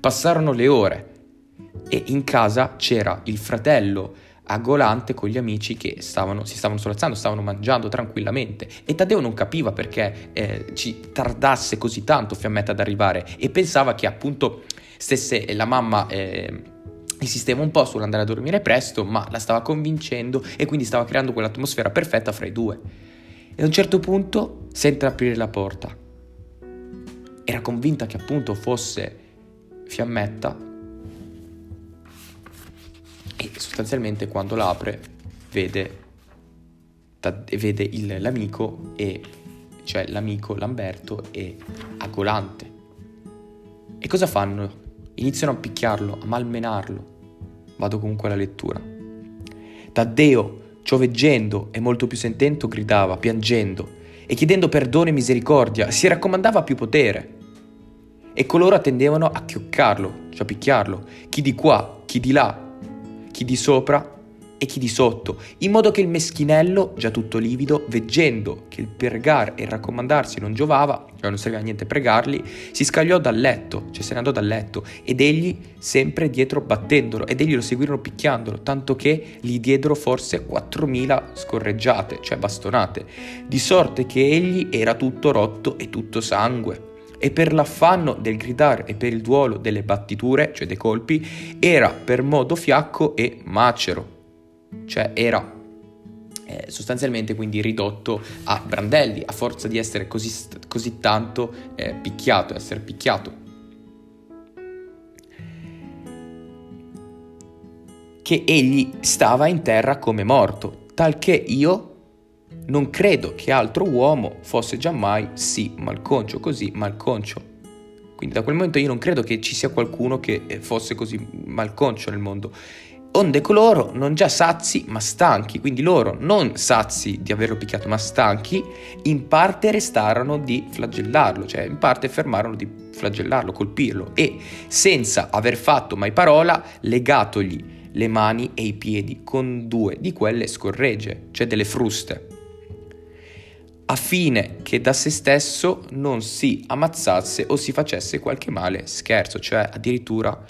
Passarono le ore e in casa c'era il fratello agolante con gli amici che stavano, si stavano solazzando, stavano mangiando tranquillamente e Taddeo non capiva perché eh, ci tardasse così tanto Fiammetta ad arrivare e pensava che appunto stesse la mamma... Eh, insisteva un po' sull'andare a dormire presto, ma la stava convincendo e quindi stava creando quell'atmosfera perfetta fra i due. E a un certo punto sente aprire la porta. Era convinta che appunto fosse Fiammetta e sostanzialmente quando l'apre vede, vede il, l'amico e cioè l'amico Lamberto e Agolante. E cosa fanno? Iniziano a picchiarlo, a malmenarlo. Vado comunque alla lettura. Taddeo, cioveggendo e molto più sentendo, gridava, piangendo, e chiedendo perdono e misericordia, si raccomandava più potere. E coloro attendevano a chioccarlo, cioè a picchiarlo, chi di qua, chi di là, chi di sopra e chi di sotto, in modo che il meschinello, già tutto livido, veggendo che il pregare e raccomandarsi non giovava, cioè non serviva a niente pregarli, si scagliò dal letto, cioè se ne andò dal letto, ed egli sempre dietro battendolo, ed egli lo seguirono picchiandolo, tanto che gli diedero forse 4.000 scorreggiate, cioè bastonate, di sorte che egli era tutto rotto e tutto sangue. E per l'affanno del gridare e per il duolo delle battiture, cioè dei colpi, era per modo fiacco e macero, cioè era eh, sostanzialmente quindi ridotto a brandelli a forza di essere così, così tanto eh, picchiato, essere picchiato. Che egli stava in terra come morto, talché io non credo che altro uomo fosse giammai sì malconcio, così malconcio. Quindi da quel momento io non credo che ci sia qualcuno che eh, fosse così malconcio nel mondo. Onde coloro non già sazi ma stanchi, quindi loro non sazi di averlo picchiato ma stanchi, in parte restarono di flagellarlo, cioè in parte fermarono di flagellarlo, colpirlo. E senza aver fatto mai parola legatogli le mani e i piedi con due di quelle scorregge, cioè delle fruste a fine che da se stesso non si ammazzasse o si facesse qualche male scherzo, cioè addirittura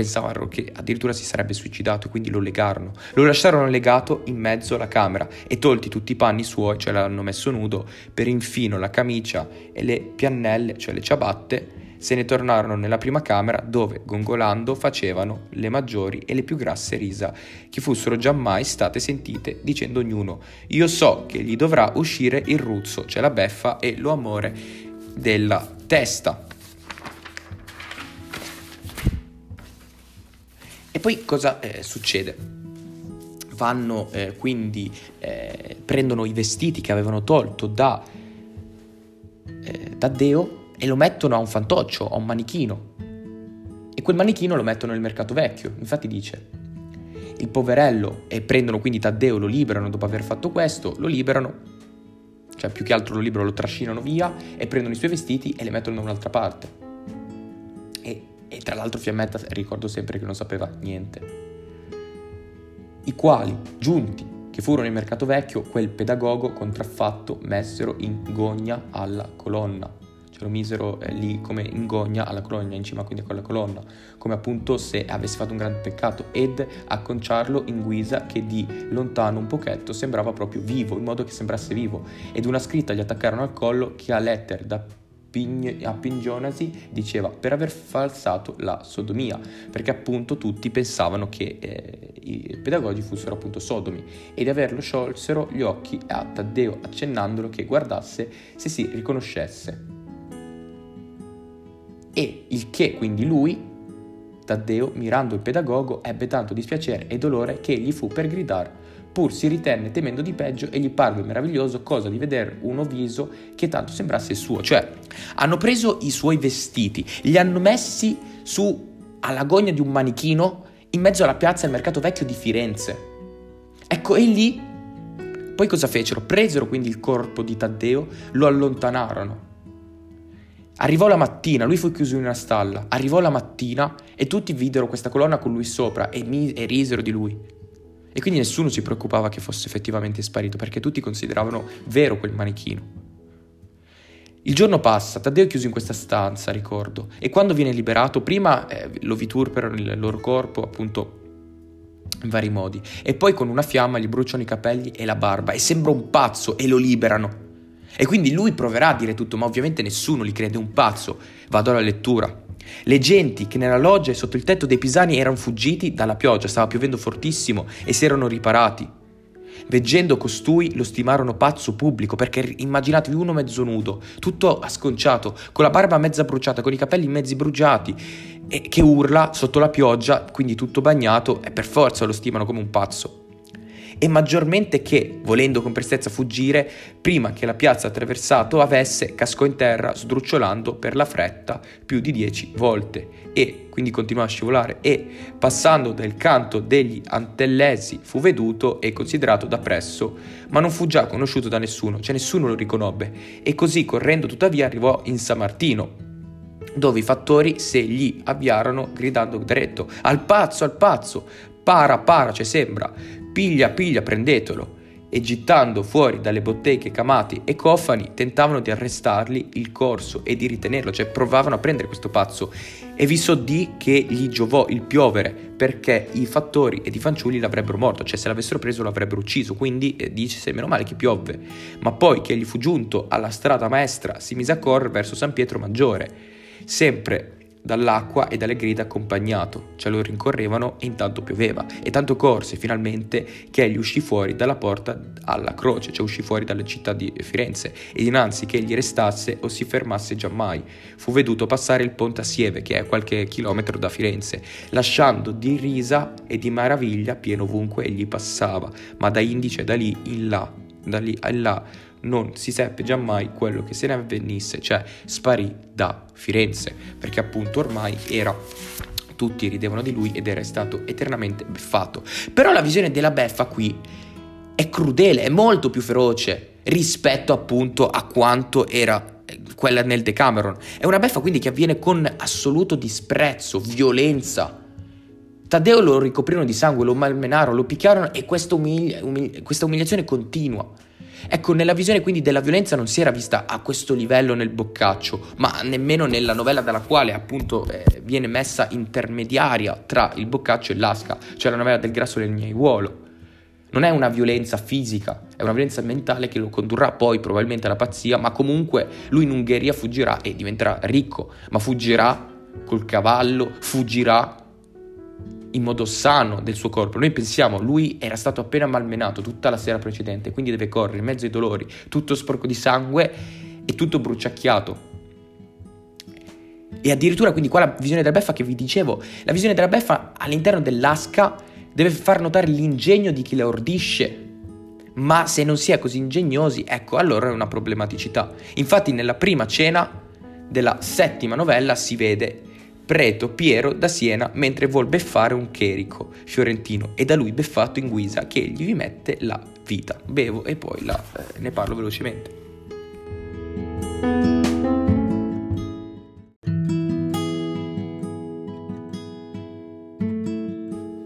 pensavano che addirittura si sarebbe suicidato e quindi lo legarono. Lo lasciarono legato in mezzo alla camera e tolti tutti i panni suoi, cioè l'hanno messo nudo, per infino la camicia e le piannelle, cioè le ciabatte, se ne tornarono nella prima camera dove, gongolando, facevano le maggiori e le più grasse risa che fossero giammai state sentite, dicendo ognuno «Io so che gli dovrà uscire il ruzzo, cioè la beffa e lo amore della testa». E poi cosa eh, succede? Vanno eh, quindi, eh, prendono i vestiti che avevano tolto da, eh, da Deo e lo mettono a un fantoccio, a un manichino. E quel manichino lo mettono nel mercato vecchio. Infatti dice, il poverello, e prendono quindi Taddeo, lo liberano dopo aver fatto questo, lo liberano, cioè più che altro lo liberano, lo trascinano via e prendono i suoi vestiti e li mettono da un'altra parte. E, tra l'altro Fiammetta ricordo sempre che non sapeva niente. I quali, giunti, che furono in mercato vecchio, quel pedagogo contraffatto messero in gogna alla colonna. Lo misero eh, lì come in gogna alla colonna, in cima quindi a quella colonna, come appunto se avesse fatto un grande peccato, ed acconciarlo in guisa che di lontano un pochetto sembrava proprio vivo, in modo che sembrasse vivo, ed una scritta gli attaccarono al collo che a letter da Pign- a Pingionasi diceva per aver falsato la sodomia, perché appunto tutti pensavano che eh, i pedagogi fossero appunto sodomi e di averlo sciolsero gli occhi a Taddeo accennandolo che guardasse se si riconoscesse. E il che quindi lui, Taddeo, mirando il pedagogo, ebbe tanto dispiacere e dolore che egli fu per gridare, pur si ritenne temendo di peggio e gli parve meraviglioso cosa di vedere uno viso che tanto sembrasse suo. Cioè, hanno preso i suoi vestiti, li hanno messi su alla gogna di un manichino in mezzo alla piazza del mercato vecchio di Firenze. Ecco, e lì poi cosa fecero? Presero quindi il corpo di Taddeo, lo allontanarono Arrivò la mattina, lui fu chiuso in una stalla, arrivò la mattina e tutti videro questa colonna con lui sopra e, mi- e risero di lui. E quindi nessuno si preoccupava che fosse effettivamente sparito perché tutti consideravano vero quel manichino. Il giorno passa, Taddeo è chiuso in questa stanza, ricordo, e quando viene liberato, prima eh, lo viturperano il loro corpo, appunto, in vari modi, e poi con una fiamma gli bruciano i capelli e la barba, e sembra un pazzo, e lo liberano. E quindi lui proverà a dire tutto, ma ovviamente nessuno gli crede un pazzo. Vado alla lettura. Le genti che nella loggia e sotto il tetto dei pisani erano fuggiti dalla pioggia, stava piovendo fortissimo e si erano riparati. Veggendo costui lo stimarono pazzo pubblico, perché immaginatevi uno mezzo nudo, tutto asconciato, con la barba mezza bruciata, con i capelli mezzi bruciati, e che urla sotto la pioggia, quindi tutto bagnato, e per forza lo stimano come un pazzo e maggiormente che, volendo con prestezza fuggire, prima che la piazza attraversato avesse, cascò in terra sdrucciolando per la fretta più di dieci volte. E quindi continuò a scivolare e, passando dal canto degli Antellesi, fu veduto e considerato da presso, ma non fu già conosciuto da nessuno, cioè nessuno lo riconobbe, e così correndo tuttavia arrivò in San Martino, dove i fattori se gli avviarono gridando dretto, al pazzo, al pazzo, para, para, cioè sembra, piglia, piglia, prendetelo, e gittando fuori dalle botteghe camati e cofani tentavano di arrestargli il corso e di ritenerlo, cioè provavano a prendere questo pazzo. E vi so di che gli giovò il piovere perché i fattori ed i fanciulli l'avrebbero morto, cioè se l'avessero preso l'avrebbero ucciso, quindi eh, dice se meno male che piovve, ma poi che egli fu giunto alla strada maestra si mise a correre verso San Pietro Maggiore, sempre dall'acqua e dalle grida accompagnato, cioè lo rincorrevano e intanto pioveva, e tanto corse finalmente che egli uscì fuori dalla porta alla croce, cioè uscì fuori dalle città di Firenze, e dinanzi che egli restasse o si fermasse giammai, fu veduto passare il ponte a Sieve, che è a qualche chilometro da Firenze, lasciando di risa e di meraviglia pieno ovunque egli passava, ma da indice da lì in là, da lì in là, non si seppe giammai quello che se ne avvenisse, cioè sparì da Firenze, perché appunto ormai era tutti ridevano di lui ed era stato eternamente beffato. Però la visione della beffa qui è crudele, è molto più feroce rispetto appunto a quanto era eh, quella nel Decameron. È una beffa quindi che avviene con assoluto disprezzo, violenza. Taddeo lo ricoprirono di sangue, lo malmenarono, lo picchiarono e questa, umili- umili- questa umiliazione continua. Ecco, nella visione quindi della violenza non si era vista a questo livello nel boccaccio, ma nemmeno nella novella dalla quale appunto eh, viene messa intermediaria tra il boccaccio e l'asca, cioè la novella del grasso del gnaiuolo. Non è una violenza fisica, è una violenza mentale che lo condurrà poi probabilmente alla pazzia, ma comunque lui in Ungheria fuggirà e diventerà ricco, ma fuggirà col cavallo, fuggirà in modo sano del suo corpo. Noi pensiamo, lui era stato appena malmenato tutta la sera precedente, quindi deve correre in mezzo ai dolori, tutto sporco di sangue e tutto bruciacchiato. E addirittura quindi qua la visione della beffa che vi dicevo, la visione della beffa all'interno dell'asca deve far notare l'ingegno di chi la ordisce. Ma se non si è così ingegnosi, ecco, allora è una problematicità. Infatti nella prima cena della settima novella si vede Preto Piero da Siena mentre vuol beffare un cherico fiorentino e da lui beffato in guisa che egli vi mette la vita. Bevo e poi la, eh, ne parlo velocemente.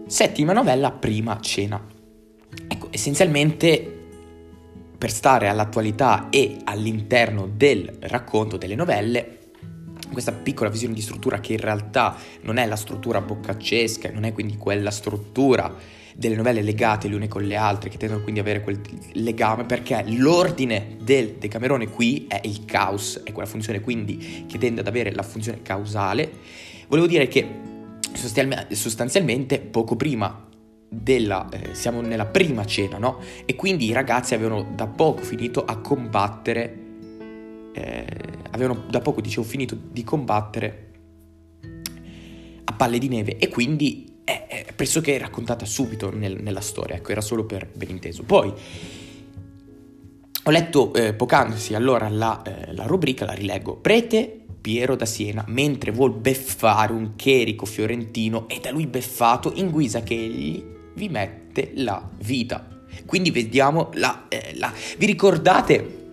Settima novella, prima cena. Ecco, essenzialmente per stare all'attualità e all'interno del racconto delle novelle, questa piccola visione di struttura che in realtà non è la struttura boccaccesca, non è quindi quella struttura delle novelle legate le une con le altre, che tendono quindi ad avere quel legame, perché l'ordine del Decamerone qui è il caos, è quella funzione quindi che tende ad avere la funzione causale. Volevo dire che sostanzialmente poco prima della, eh, siamo nella prima cena, no? E quindi i ragazzi avevano da poco finito a combattere eh, avevano da poco, dicevo, finito di combattere a palle di neve e quindi è, è pressoché raccontata subito nel, nella storia, ecco, era solo per ben inteso. Poi ho letto eh, poc'anzi allora la, eh, la rubrica, la rileggo, prete Piero da Siena, mentre vuol beffare un cherico fiorentino e da lui beffato in guisa che egli vi mette la vita. Quindi vediamo la, eh, la... Vi ricordate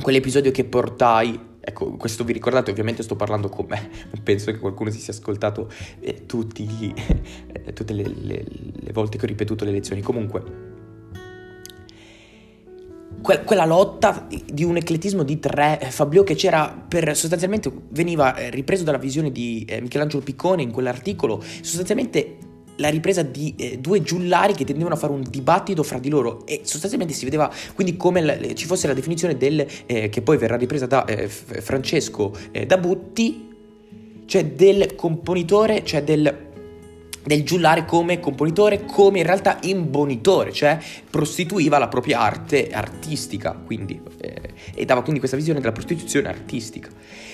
quell'episodio che portai Ecco, questo vi ricordate, ovviamente sto parlando con me, <laughs> penso che qualcuno si sia ascoltato eh, tutti, eh, tutte le, le, le volte che ho ripetuto le lezioni. Comunque, que- quella lotta di un ecletismo di tre, eh, Fabio che c'era per sostanzialmente veniva eh, ripreso dalla visione di eh, Michelangelo Piccone in quell'articolo, sostanzialmente la ripresa di eh, due giullari che tendevano a fare un dibattito fra di loro e sostanzialmente si vedeva quindi come la, ci fosse la definizione del eh, che poi verrà ripresa da eh, Francesco eh, da Butti, cioè del componitore, cioè del del giullare come componitore, come in realtà imbonitore, cioè prostituiva la propria arte artistica, quindi, eh, e dava quindi questa visione della prostituzione artistica.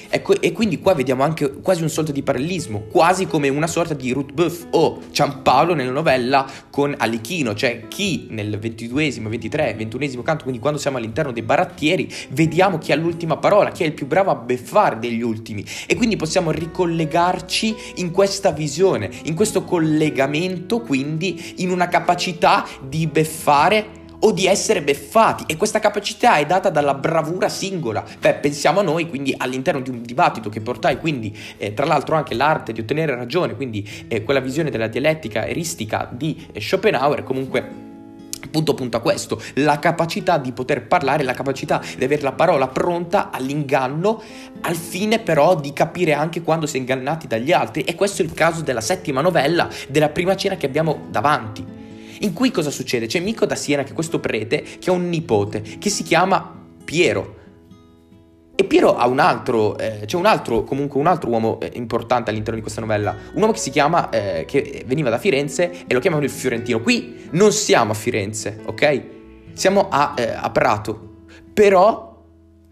Ecco, e quindi qua vediamo anche quasi un sorta di parallelismo, quasi come una sorta di Ruth Buff o Ciampaolo nella novella con Alichino, cioè chi nel ventiduesimo, ventitré, ventunesimo canto, quindi quando siamo all'interno dei barattieri, vediamo chi ha l'ultima parola, chi è il più bravo a beffare degli ultimi. E quindi possiamo ricollegarci in questa visione, in questo collegamento, quindi in una capacità di beffare o di essere beffati e questa capacità è data dalla bravura singola. Beh, pensiamo a noi quindi all'interno di un dibattito che portai quindi eh, tra l'altro anche l'arte di ottenere ragione, quindi eh, quella visione della dialettica eristica di eh, Schopenhauer comunque punto punto a questo, la capacità di poter parlare, la capacità di avere la parola pronta all'inganno, al fine però di capire anche quando si è ingannati dagli altri. E questo è il caso della settima novella, della prima cena che abbiamo davanti. In cui cosa succede? C'è Mico da Siena che è questo prete che ha un nipote che si chiama Piero. E Piero ha un altro, eh, c'è un altro, comunque un altro uomo eh, importante all'interno di questa novella, un uomo che si chiama, eh, che veniva da Firenze e lo chiamano il Fiorentino. Qui non siamo a Firenze, ok? Siamo a, eh, a Prato. Però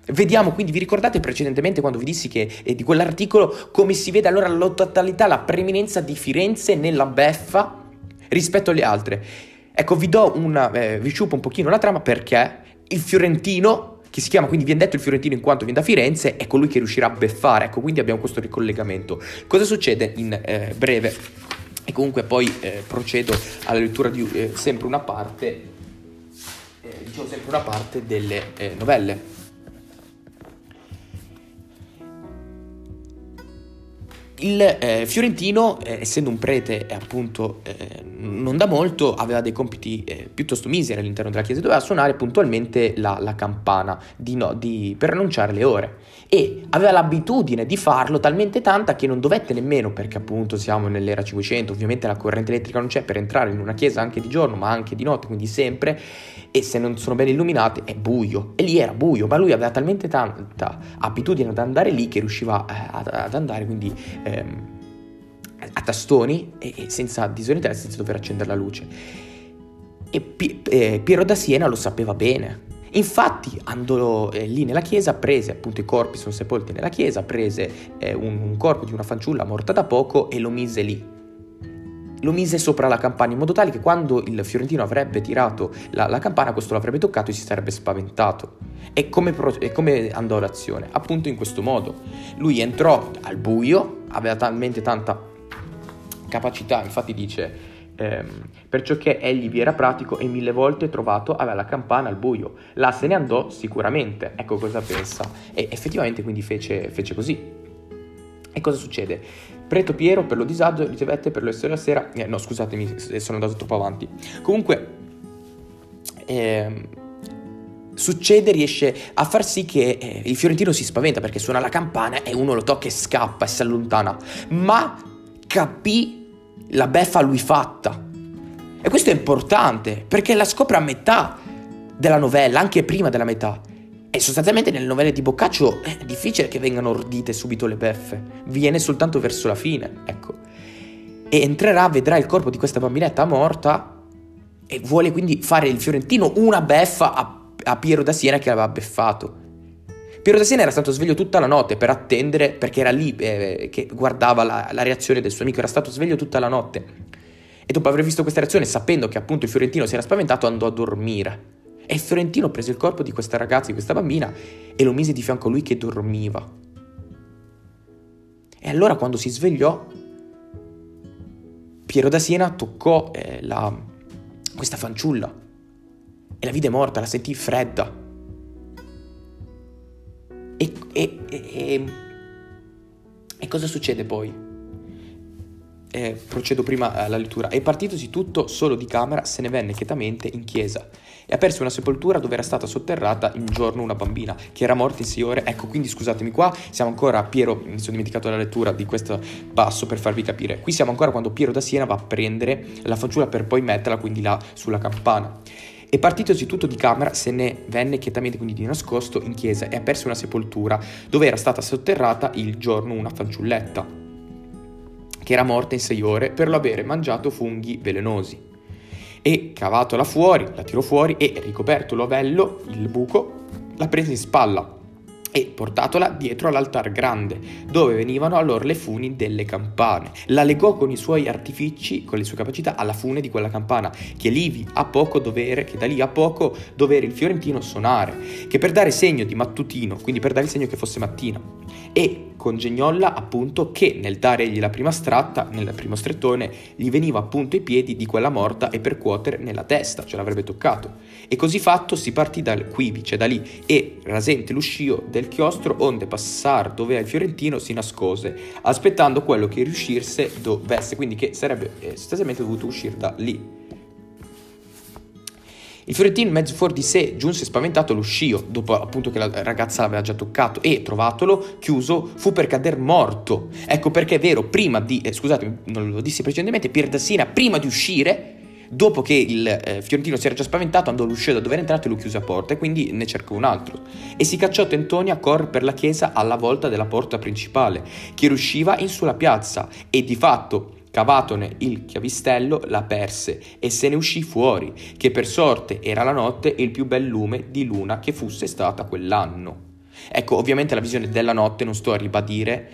Vediamo quindi, vi ricordate precedentemente quando vi dissi che eh, di quell'articolo come si vede allora la totalità, la preeminenza di Firenze nella beffa rispetto alle altre. Ecco, vi do una, eh, vi sciupo un pochino la trama perché il Fiorentino, che si chiama quindi viene detto il Fiorentino in quanto viene da Firenze, è colui che riuscirà a beffare, ecco, quindi abbiamo questo ricollegamento. Cosa succede in eh, breve? E comunque poi eh, procedo alla lettura di eh, sempre una parte, eh, diciamo sempre una parte delle eh, novelle. Il eh, Fiorentino, eh, essendo un prete appunto eh, non da molto, aveva dei compiti eh, piuttosto miseri all'interno della chiesa, doveva suonare puntualmente la, la campana di no, di, per annunciare le ore e aveva l'abitudine di farlo talmente tanta che non dovette nemmeno, perché appunto siamo nell'era 500, ovviamente la corrente elettrica non c'è per entrare in una chiesa anche di giorno ma anche di notte, quindi sempre, e se non sono ben illuminate è buio, e lì era buio, ma lui aveva talmente tanta abitudine ad andare lì che riusciva eh, ad, ad andare quindi ehm, a tastoni e, senza disorientare, senza dover accendere la luce. E P- eh, Piero da Siena lo sapeva bene. Infatti andò eh, lì nella chiesa, prese appunto i corpi, sono sepolti nella chiesa, prese eh, un, un corpo di una fanciulla morta da poco e lo mise lì lo mise sopra la campana in modo tale che quando il fiorentino avrebbe tirato la, la campana questo l'avrebbe toccato e si sarebbe spaventato. E come, pro, e come andò l'azione? Appunto in questo modo. Lui entrò al buio, aveva talmente tanta capacità, infatti dice ehm, perciò che egli vi era pratico e mille volte trovato aveva la campana al buio. Là se ne andò sicuramente, ecco cosa pensa. E effettivamente quindi fece, fece così. E cosa succede? Preto Piero per lo disagio ricevette per l'essere la sera... Eh, no, scusatemi, sono andato troppo avanti. Comunque, eh, succede, riesce a far sì che eh, il fiorentino si spaventa perché suona la campana e uno lo tocca e scappa e si allontana. Ma capì la beffa a lui fatta. E questo è importante perché la scopre a metà della novella, anche prima della metà. E sostanzialmente nelle novelle di Boccaccio è difficile che vengano ordite subito le beffe, viene soltanto verso la fine, ecco. E entrerà, vedrà il corpo di questa bambinetta morta e vuole quindi fare il fiorentino una beffa a, a Piero da Siena che aveva beffato. Piero da Siena era stato sveglio tutta la notte per attendere, perché era lì eh, che guardava la, la reazione del suo amico, era stato sveglio tutta la notte. E dopo aver visto questa reazione, sapendo che appunto il fiorentino si era spaventato, andò a dormire. E Fiorentino prese il corpo di questa ragazza, di questa bambina, e lo mise di fianco a lui che dormiva. E allora quando si svegliò, Piero da Siena toccò eh, la, questa fanciulla e la vide morta, la sentì fredda. E, e, e, e cosa succede poi? eh, procedo prima alla lettura, e partitosi tutto solo di camera se ne venne chetamente in chiesa e aperse una sepoltura dove era stata sotterrata in giorno una bambina che era morta in sei ore. Ecco, quindi scusatemi qua, siamo ancora a Piero, mi sono dimenticato la lettura di questo passo per farvi capire. Qui siamo ancora quando Piero da Siena va a prendere la fanciulla per poi metterla quindi là sulla campana. E partitosi tutto di camera se ne venne chetamente quindi di nascosto in chiesa e aperse una sepoltura dove era stata sotterrata il giorno una fanciulletta che era morta in sei ore per lo avere mangiato funghi velenosi. E cavatola fuori, la tirò fuori e ricoperto l'ovello, il buco, la prese in spalla e portatola dietro all'altar grande, dove venivano allora le funi delle campane. La legò con i suoi artifici, con le sue capacità, alla fune di quella campana, che lì a poco dovere, che da lì a poco dovere il fiorentino suonare, che per dare segno di mattutino, quindi per dare il segno che fosse mattina. E congegnolla appunto che nel dare egli la prima stratta, nel primo strettone, gli veniva appunto i piedi di quella morta e percuotere nella testa, ce l'avrebbe toccato. E così fatto si partì dal quivi, cioè da lì, e rasente l'uscio del chiostro, onde passar dove il fiorentino si nascose, aspettando quello che riuscirse dovesse, quindi che sarebbe eh, sostanzialmente dovuto uscire da lì. Il fiorentino, mezzo fuori di sé, giunse spaventato all'uscio, dopo appunto che la ragazza l'aveva già toccato, e trovatolo chiuso, fu per cader morto. Ecco perché è vero, prima di, eh, scusate, non lo dissi precedentemente, Pier Dassina, prima di uscire, dopo che il eh, fiorentino si era già spaventato, andò all'uscio da dove era entrato e lo chiuse a porta, e quindi ne cercò un altro. E si cacciò Tentonia a correre per la chiesa alla volta della porta principale, che riusciva in sulla piazza, e di fatto Cavatone il chiavistello la perse e se ne uscì fuori, che per sorte era la notte il più bel lume di luna che fosse stata quell'anno. Ecco, ovviamente la visione della notte non sto a ribadire,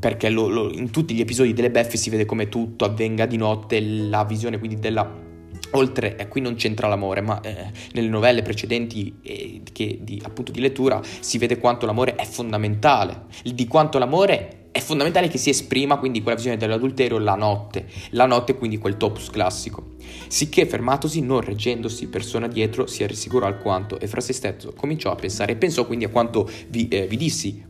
perché lo, lo, in tutti gli episodi delle beffe si vede come tutto avvenga di notte, la visione quindi della Oltre, e qui non c'entra l'amore, ma eh, nelle novelle precedenti eh, che, di, appunto di lettura si vede quanto l'amore è fondamentale, di quanto l'amore è fondamentale che si esprima quindi quella visione dell'adulterio la notte, la notte quindi quel topus classico. Sicché fermatosi, non reggendosi persona dietro, si rassicurò alquanto. E fra se stesso cominciò a pensare e pensò quindi a quanto vi, eh, vi dissi,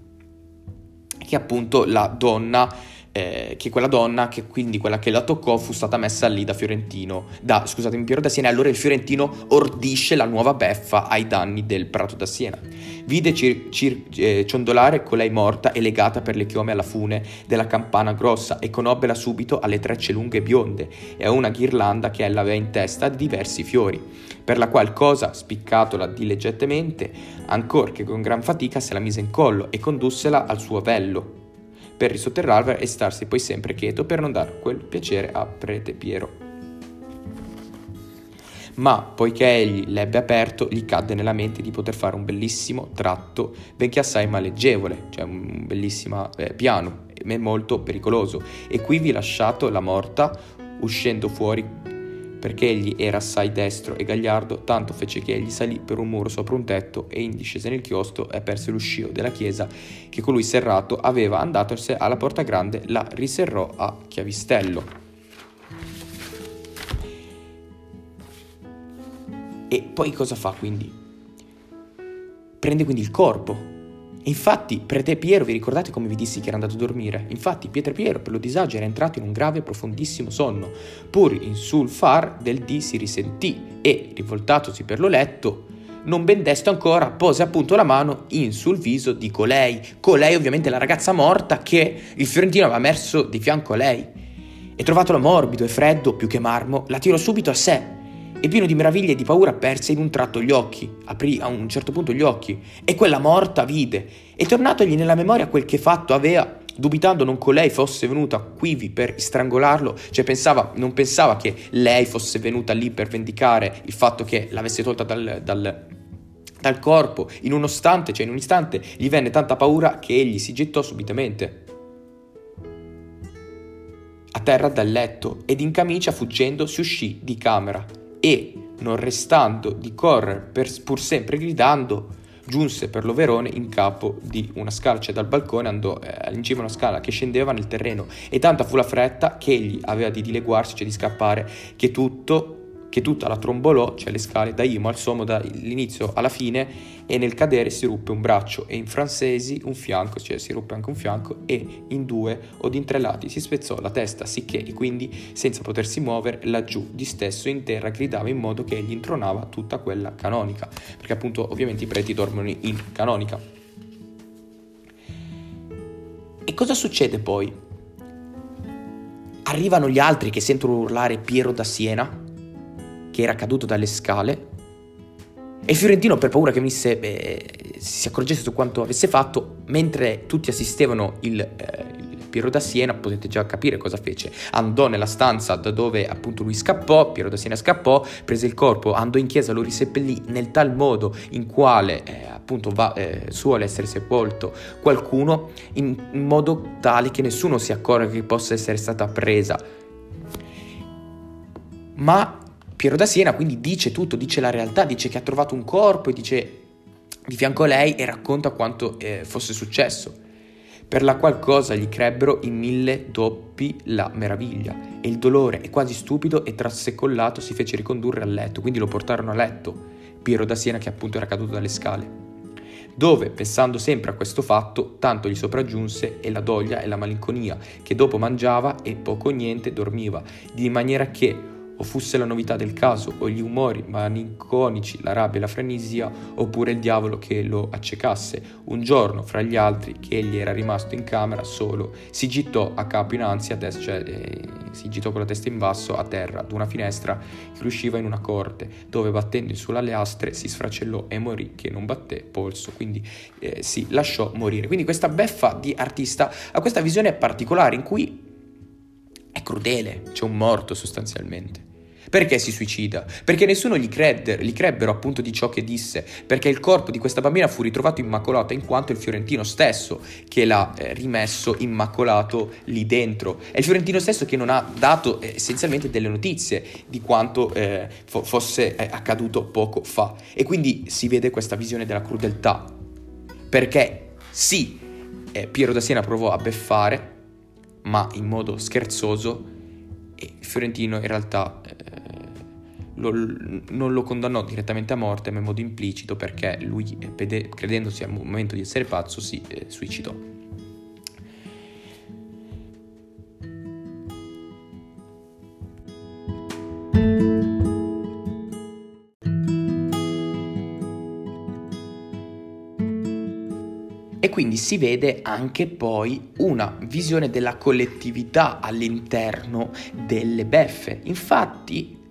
che appunto la donna eh, che quella donna, che quindi quella che la toccò, fu stata messa lì da Fiorentino, da, scusatemi, Piero da Siena, e allora il Fiorentino ordisce la nuova beffa ai danni del Prato da Siena. Vide cir- cir- eh, ciondolare colei morta e legata per le chiome alla fune della campana grossa e conobbela subito alle trecce lunghe e bionde. E a una ghirlanda che ella aveva in testa di diversi fiori, per la qual cosa, spiccatola dileggentemente, ancor che con gran fatica se la mise in collo e condussela al suo vello, per risotterrarla e starsi poi sempre quieto per non dar quel piacere a prete Piero. Ma poiché egli l'ebbe aperto, gli cadde nella mente di poter fare un bellissimo tratto, benché assai maleggevole, cioè un bellissimo eh, piano, ma molto pericoloso, e qui vi lasciato la morta, uscendo fuori perché egli era assai destro e gagliardo, tanto fece che egli salì per un muro sopra un tetto e indiscese nel chiostro e aperse l'uscio della chiesa che colui serrato aveva andatosene alla porta grande, la riserrò a chiavistello. E poi cosa fa quindi? Prende quindi il corpo Infatti, prete Piero, vi ricordate come vi dissi che era andato a dormire? Infatti, Pietro Piero, per lo disagio, era entrato in un grave e profondissimo sonno. Pur in sul far del dì si risentì e, rivoltatosi per lo letto, non ben desto ancora, pose appunto la mano in sul viso di colei. Colei, ovviamente, la ragazza morta che il fiorentino aveva messo di fianco a lei. E trovatolo morbido e freddo, più che marmo, la tirò subito a sé e pieno di meraviglia e di paura perse in un tratto gli occhi, aprì a un certo punto gli occhi, e quella morta vide, e tornatogli nella memoria quel che fatto aveva, dubitando non colei fosse venuta quivi per strangolarlo, cioè pensava, non pensava che lei fosse venuta lì per vendicare il fatto che l'avesse tolta dal, dal, dal corpo, in un istante, cioè in un istante, gli venne tanta paura che egli si gettò subitamente a terra dal letto ed in camicia fuggendo si uscì di camera e, non restando di correre per, pur sempre gridando, giunse per l'Overone in capo di una scala, cioè dal balcone andò eh, in cima a una scala che scendeva nel terreno. E tanta fu la fretta che egli aveva di dileguarsi, cioè di scappare, che tutto che tutta la trombolò, cioè le scale da Imo al Somo dall'inizio alla fine e nel cadere si ruppe un braccio e in francesi un fianco, cioè si ruppe anche un fianco e in due o in tre lati si spezzò la testa, sicché e quindi senza potersi muovere laggiù di stesso in terra gridava in modo che egli intronava tutta quella canonica, perché appunto ovviamente i preti dormono in canonica. E cosa succede poi? Arrivano gli altri che sentono urlare Piero da Siena, che era caduto dalle scale, e il Fiorentino, per paura che venisse, eh, si accorgesse su quanto avesse fatto, mentre tutti assistevano il, eh, Piero da Siena, potete già capire cosa fece. Andò nella stanza da dove appunto lui scappò, Piero da Siena scappò, prese il corpo, andò in chiesa, lo riseppellì nel tal modo in quale eh, appunto va, eh, suole essere sepolto qualcuno, in modo tale che nessuno si accorga che possa essere stata presa. Ma Piero da Siena quindi dice tutto, dice la realtà, dice che ha trovato un corpo e dice di fianco a lei e racconta quanto eh, fosse successo per la qual gli crebbero in mille doppi la meraviglia, e il dolore, e quasi stupido e trasecollato, si fece ricondurre a letto, quindi lo portarono a letto, Piero da Siena che appunto era caduto dalle scale. Dove, pensando sempre a questo fatto, tanto gli sopraggiunse e la doglia e la malinconia, che dopo mangiava e poco o niente dormiva, di maniera che, o fosse la novità del caso, o gli umori malinconici, la rabbia e la frenesia, oppure il diavolo che lo accecasse. Un giorno, fra gli altri, che egli era rimasto in camera solo, si gittò a capo innanzi a destra, cioè eh, si gittò con la testa in basso a terra, ad una finestra che usciva in una corte, dove battendo in sulle lastre si sfracellò e morì, che non batté polso, quindi eh, si lasciò morire. Quindi questa beffa di artista ha questa visione particolare in cui è crudele, c'è un morto sostanzialmente. Perché si suicida? Perché nessuno gli, credde, gli crebbero appunto di ciò che disse, perché il corpo di questa bambina fu ritrovato immacolato in quanto il fiorentino stesso che l'ha eh, rimesso immacolato lì dentro. È il fiorentino stesso che non ha dato eh, essenzialmente delle notizie di quanto eh, fo- fosse eh, accaduto poco fa. E quindi si vede questa visione della crudeltà. Perché sì, eh, Piero da Siena provò a beffare, ma in modo scherzoso, e Fiorentino in realtà eh, lo, non lo condannò direttamente a morte, ma in modo implicito perché lui, credendosi al momento di essere pazzo, si eh, suicidò. E quindi si vede anche poi una visione della collettività all'interno delle beffe. Infatti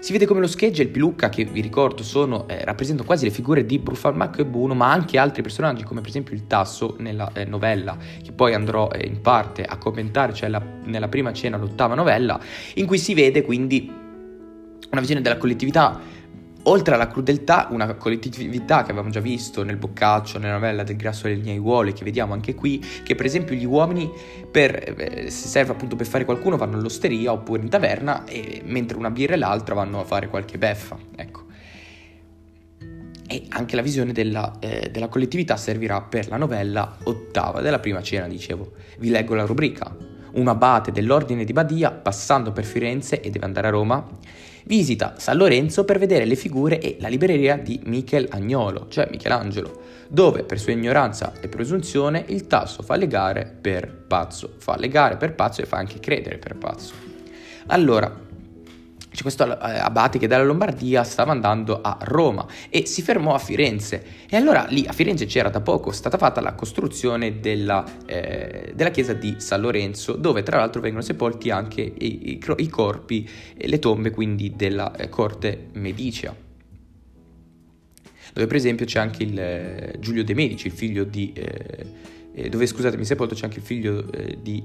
si vede come lo scheggia e il pilucca, che vi ricordo sono, eh, rappresentano quasi le figure di Brufalmacco e Buono, ma anche altri personaggi, come per esempio il Tasso nella eh, novella, che poi andrò eh, in parte a commentare, cioè la, nella prima cena, l'ottava novella, in cui si vede quindi una visione della collettività Oltre alla crudeltà, una collettività che avevamo già visto nel Boccaccio, nella novella del grasso e delle aiuole, che vediamo anche qui, che per esempio gli uomini, per, eh, se serve appunto per fare qualcuno, vanno all'osteria oppure in taverna, e, mentre una birra e l'altra vanno a fare qualche beffa, ecco. E anche la visione della, eh, della collettività servirà per la novella ottava della prima cena, dicevo. Vi leggo la rubrica. Un abate dell'ordine di Badia, passando per Firenze e deve andare a Roma, visita San Lorenzo per vedere le figure e la libreria di Michelagnolo, cioè Michelangelo, dove per sua ignoranza e presunzione il tasso fa legare per pazzo, fa legare per pazzo e fa anche credere per pazzo. Allora, c'è questo eh, abate che dalla Lombardia stava andando a Roma e si fermò a Firenze. E allora lì a Firenze c'era da poco stata fatta la costruzione della, eh, della chiesa di San Lorenzo, dove tra l'altro vengono sepolti anche i, i, i corpi e le tombe quindi della eh, corte medicea. Dove per esempio c'è anche il eh, Giulio de' Medici, il figlio di... Eh, eh, dove scusatemi sepolto c'è anche il figlio di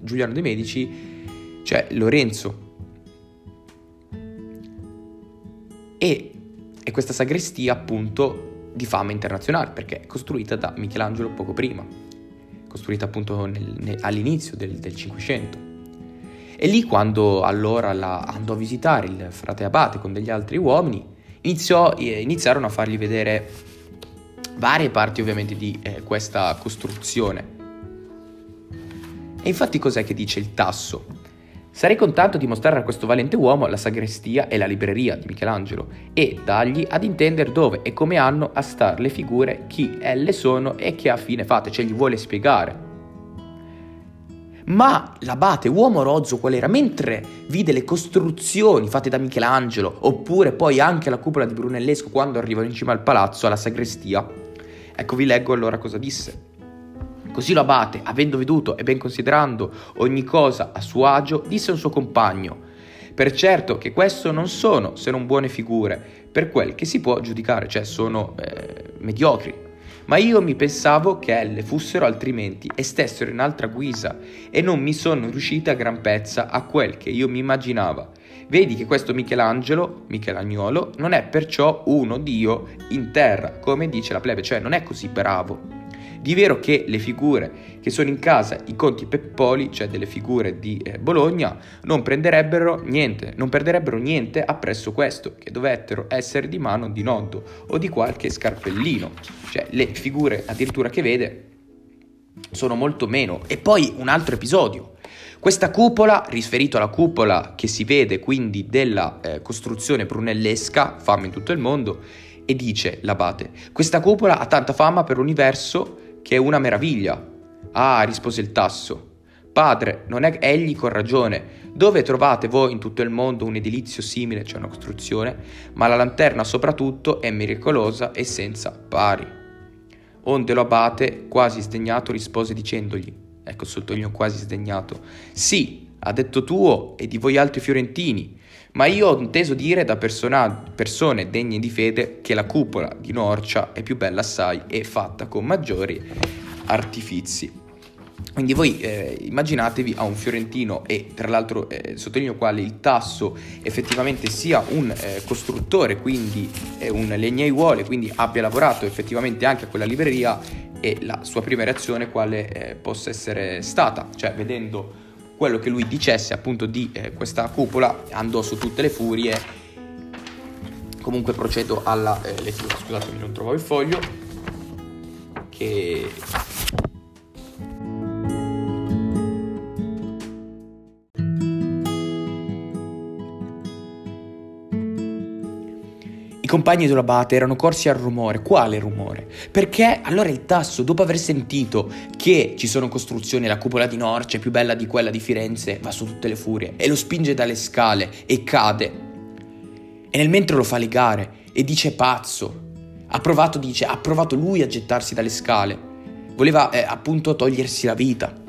Giuliano de' Medici, cioè Lorenzo e è questa sagrestia appunto di fama internazionale perché è costruita da Michelangelo poco prima, costruita appunto nel, nel, all'inizio del, 500. E lì quando allora la andò a visitare il frate Abate con degli altri uomini, iniziò, eh, iniziarono a fargli vedere varie parti ovviamente di eh, questa costruzione. E infatti cos'è che dice il tasso? Sarei contento di mostrare a questo valente uomo la sagrestia e la libreria di Michelangelo e dargli ad intendere dove e come hanno a star le figure, chi elle sono e che a fine fate, cioè gli vuole spiegare. Ma l'abate, uomo rozzo qual era, mentre vide le costruzioni fatte da Michelangelo, oppure poi anche la cupola di Brunellesco quando arrivano in cima al palazzo, alla sagrestia, ecco vi leggo allora cosa disse. Così l'abate, avendo veduto e ben considerando ogni cosa a suo agio, disse a un suo compagno, per certo che questo non sono se non buone figure, per quel che si può giudicare, cioè sono eh, mediocri ma io mi pensavo che elle fossero altrimenti e stessero in altra guisa e non mi sono riuscita a gran pezza a quel che io mi immaginava. Vedi che questo Michelangelo, Michelagnolo, non è perciò uno Dio in terra, come dice la plebe, cioè non è così bravo. Di vero che le figure che sono in casa, i conti Peppoli, cioè delle figure di eh, Bologna, non prenderebbero niente, non perderebbero niente appresso questo, che dovettero essere di mano di Noddo o di qualche scarpellino. Cioè le figure addirittura che vede sono molto meno. E poi un altro episodio. Questa cupola, riferito alla cupola che si vede quindi della eh, costruzione brunellesca, fama in tutto il mondo, e dice l'abate, questa cupola ha tanta fama per l'universo che è una meraviglia. Ah, rispose il tasso. Padre, non è egli con ragione. Dove trovate voi in tutto il mondo un edilizio simile, cioè una costruzione, ma la lanterna soprattutto è miracolosa e senza pari. Onde lo abate, quasi sdegnato, rispose dicendogli, ecco sottolineo quasi sdegnato, sì, ha detto tuo e di voi altri fiorentini, ma io ho inteso dire da persona- persone degne di fede che la cupola di Norcia è più bella assai e fatta con maggiori artifici. Quindi voi eh, immaginatevi a un fiorentino e tra l'altro eh, sottolineo quale il tasso effettivamente sia un eh, costruttore, quindi un legnaiuole, quindi abbia lavorato effettivamente anche a quella libreria e la sua prima reazione quale eh, possa essere stata, cioè vedendo quello che lui dicesse appunto di eh, questa cupola andò su tutte le furie. Comunque procedo alla eh, lettura. Scusatemi non trovavo il foglio. Che compagni dell'abate erano corsi al rumore. Quale rumore? Perché allora il tasso, dopo aver sentito che ci sono costruzioni, la cupola di Norcia è più bella di quella di Firenze, va su tutte le furie e lo spinge dalle scale e cade. E nel mentre lo fa legare e dice pazzo. Ha provato, dice, ha provato lui a gettarsi dalle scale. Voleva eh, appunto togliersi la vita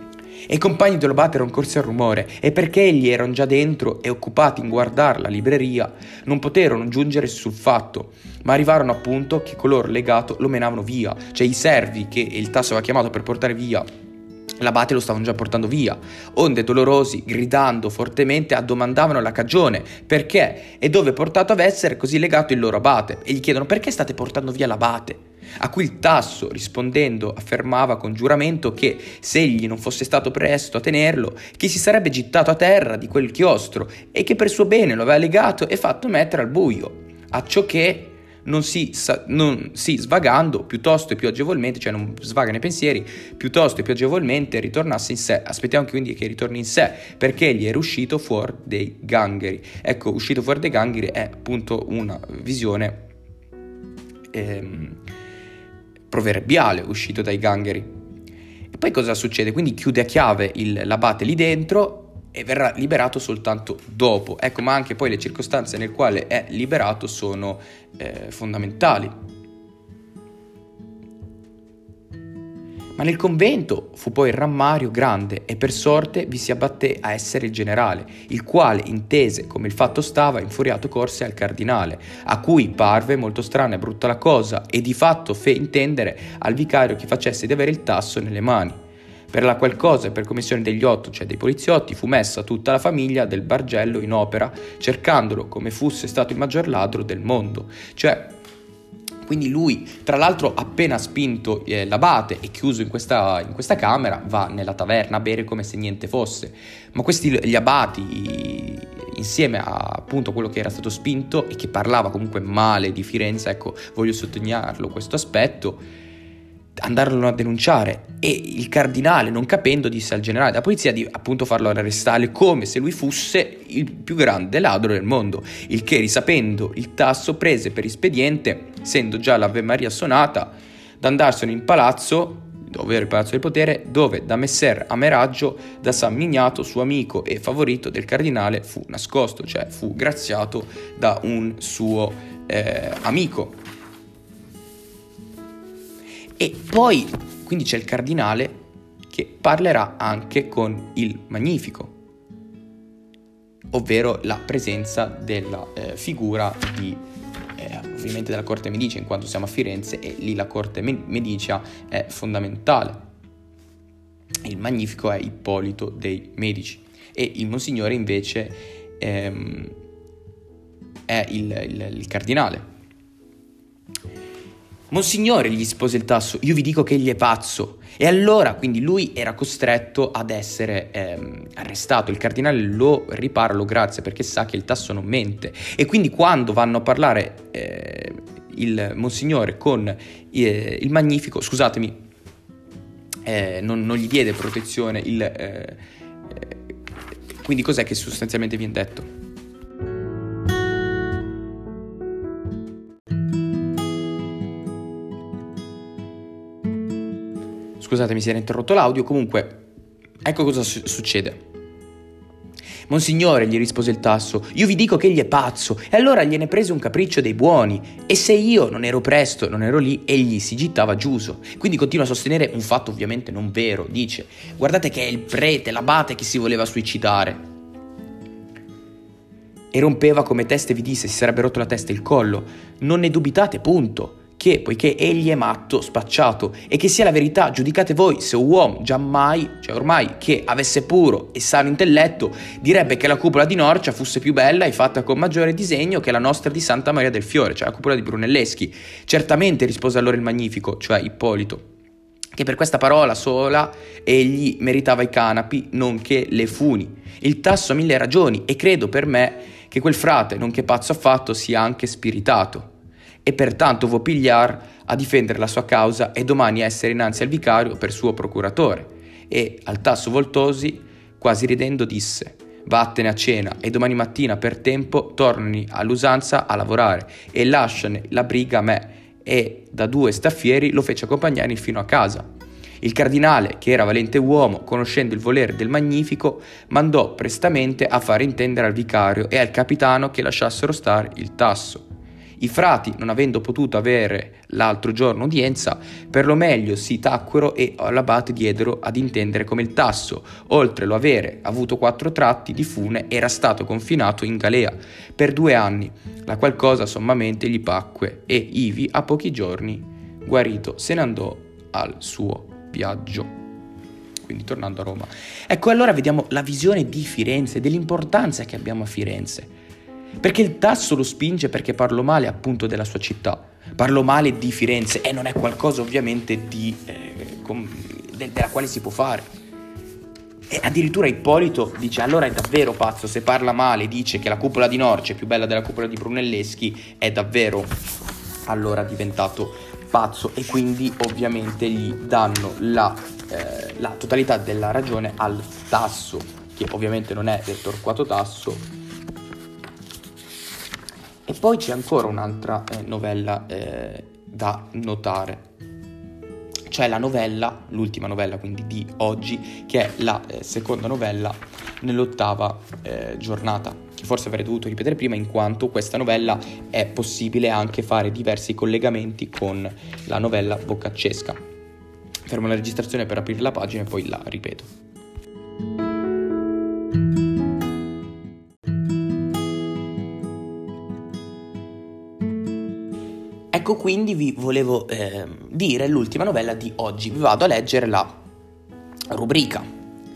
e i compagni dello Bat erano corsi al rumore e perché egli erano già dentro e occupati in guardare la libreria, non poterono giungere sul fatto, ma arrivarono appunto che coloro legato lo menavano via, cioè i servi che il tasso aveva chiamato per portare via L'abate lo stavano già portando via, onde dolorosi, gridando fortemente, addomandavano la cagione, perché e dove portato a essere così legato il loro abate, e gli chiedono perché state portando via l'abate. A cui il tasso, rispondendo, affermava con giuramento che se egli non fosse stato presto a tenerlo, che si sarebbe gittato a terra di quel chiostro e che per suo bene lo aveva legato e fatto mettere al buio. A ciò che non si, non si, svagando piuttosto e più agevolmente, cioè non svaga nei pensieri, piuttosto e più agevolmente ritornasse in sé. Aspettiamo quindi che ritorni in sé, perché egli era uscito fuori dei gangheri. Ecco, uscito fuori dei gangheri è appunto una visione ehm, proverbiale, uscito dai gangheri. E poi cosa succede? Quindi chiude a chiave il, l'abate lì dentro e verrà liberato soltanto dopo. Ecco, ma anche poi le circostanze nel quale è liberato sono eh, fondamentali. Ma nel convento fu poi il rammario grande e per sorte vi si abbatté a essere il generale, il quale intese come il fatto stava infuriato corse al cardinale, a cui parve molto strana e brutta la cosa e di fatto fe intendere al vicario che facesse di avere il tasso nelle mani. Per la qual e per commissione degli otto, cioè dei poliziotti, fu messa tutta la famiglia del Bargello in opera, cercandolo come fosse stato il maggior ladro del mondo. Cioè, quindi lui, tra l'altro, appena spinto eh, l'abate e chiuso in questa, in questa, camera, va nella taverna a bere come se niente fosse. Ma questi gli abati, insieme a appunto quello che era stato spinto e che parlava comunque male di Firenze, ecco, voglio sottolinearlo questo aspetto andarono a denunciare e il cardinale, non capendo, disse al generale della polizia di appunto farlo arrestare come se lui fosse il più grande ladro del mondo, il che risapendo il tasso prese per espediente, essendo già l'Ave Maria suonata, da andarsene in palazzo, ovvero il palazzo del potere, dove da messer Ameraggio, da San Mignato, suo amico e favorito del cardinale, fu nascosto, cioè fu graziato da un suo eh, amico. E poi, quindi c'è il cardinale che parlerà anche con il Magnifico, ovvero la presenza della eh, figura di, eh, ovviamente della corte medicia, in quanto siamo a Firenze e lì la corte medicia è fondamentale. Il Magnifico è Ippolito dei Medici e il Monsignore invece ehm, è il, il, il cardinale. Monsignore, gli rispose il tasso, io vi dico che egli è pazzo. E allora, quindi lui era costretto ad essere ehm, arrestato. Il cardinale lo ripara, lo grazia perché sa che il tasso non mente. E quindi quando vanno a parlare eh, il Monsignore con eh, il Magnifico, scusatemi, eh, non, non, gli diede protezione il... Eh, eh, quindi cos'è che sostanzialmente viene detto? Scusate, mi si era interrotto l'audio. Comunque, ecco cosa su- succede. Monsignore, gli rispose il tasso, io vi dico che egli è pazzo, e allora gliene prese un capriccio dei buoni, e se io non ero presto, non ero lì, egli si gittava giuso. Quindi continua a sostenere un fatto ovviamente non vero, dice, guardate che è il prete, l'abate che si voleva suicidare. E rompeva come teste vi disse, si sarebbe rotto la testa e il collo. Non ne dubitate, punto che, poiché egli è matto, spacciato, e che sia la verità, giudicate voi se un uomo giammai, cioè ormai, che avesse puro e sano intelletto, direbbe che la cupola di Norcia fosse più bella e fatta con maggiore disegno che la nostra di Santa Maria del Fiore, cioè la cupola di Brunelleschi. Certamente, rispose allora il Magnifico, cioè Ippolito, che per questa parola sola egli meritava i canapi, nonché le funi. Il tasso ha mille ragioni, e credo per me che quel frate, nonché pazzo affatto, sia anche spiritato e pertanto vo pigliar a difendere la sua causa e domani essere innanzi al vicario per suo procuratore. E al tasso Voltosi, quasi ridendo, disse Vattene a cena e domani mattina per tempo torni all'usanza a lavorare e lasciane la briga a me. E da due staffieri lo fece accompagnare fino a casa. Il cardinale, che era valente uomo, conoscendo il volere del Magnifico, mandò prestamente a fare intendere al vicario e al capitano che lasciassero stare il tasso. I frati, non avendo potuto avere l'altro giorno udienza, per lo meglio si tacquero e all'abate diedero ad intendere come il tasso, oltre lo avere avuto quattro tratti di fune, era stato confinato in galea per due anni, la qual cosa sommamente gli pacque e ivi a pochi giorni, guarito, se ne andò al suo viaggio quindi tornando a Roma. Ecco, allora vediamo la visione di Firenze, dell'importanza che abbiamo a Firenze. Perché il tasso lo spinge perché parlo male appunto della sua città, parlo male di Firenze e non è qualcosa ovviamente di, eh, com- de- della quale si può fare. E addirittura Ippolito dice allora è davvero pazzo, se parla male dice che la cupola di Norcia è più bella della cupola di Brunelleschi, è davvero allora diventato pazzo e quindi ovviamente gli danno la, eh, la totalità della ragione al tasso, che ovviamente non è del torquato tasso, e poi c'è ancora un'altra eh, novella eh, da notare, cioè la novella, l'ultima novella quindi di oggi, che è la eh, seconda novella nell'ottava eh, giornata, che forse avrei dovuto ripetere prima in quanto questa novella è possibile anche fare diversi collegamenti con la novella boccaccesca. Fermo la registrazione per aprire la pagina e poi la ripeto. Ecco quindi vi volevo eh, dire l'ultima novella di oggi. Vi vado a leggere la rubrica.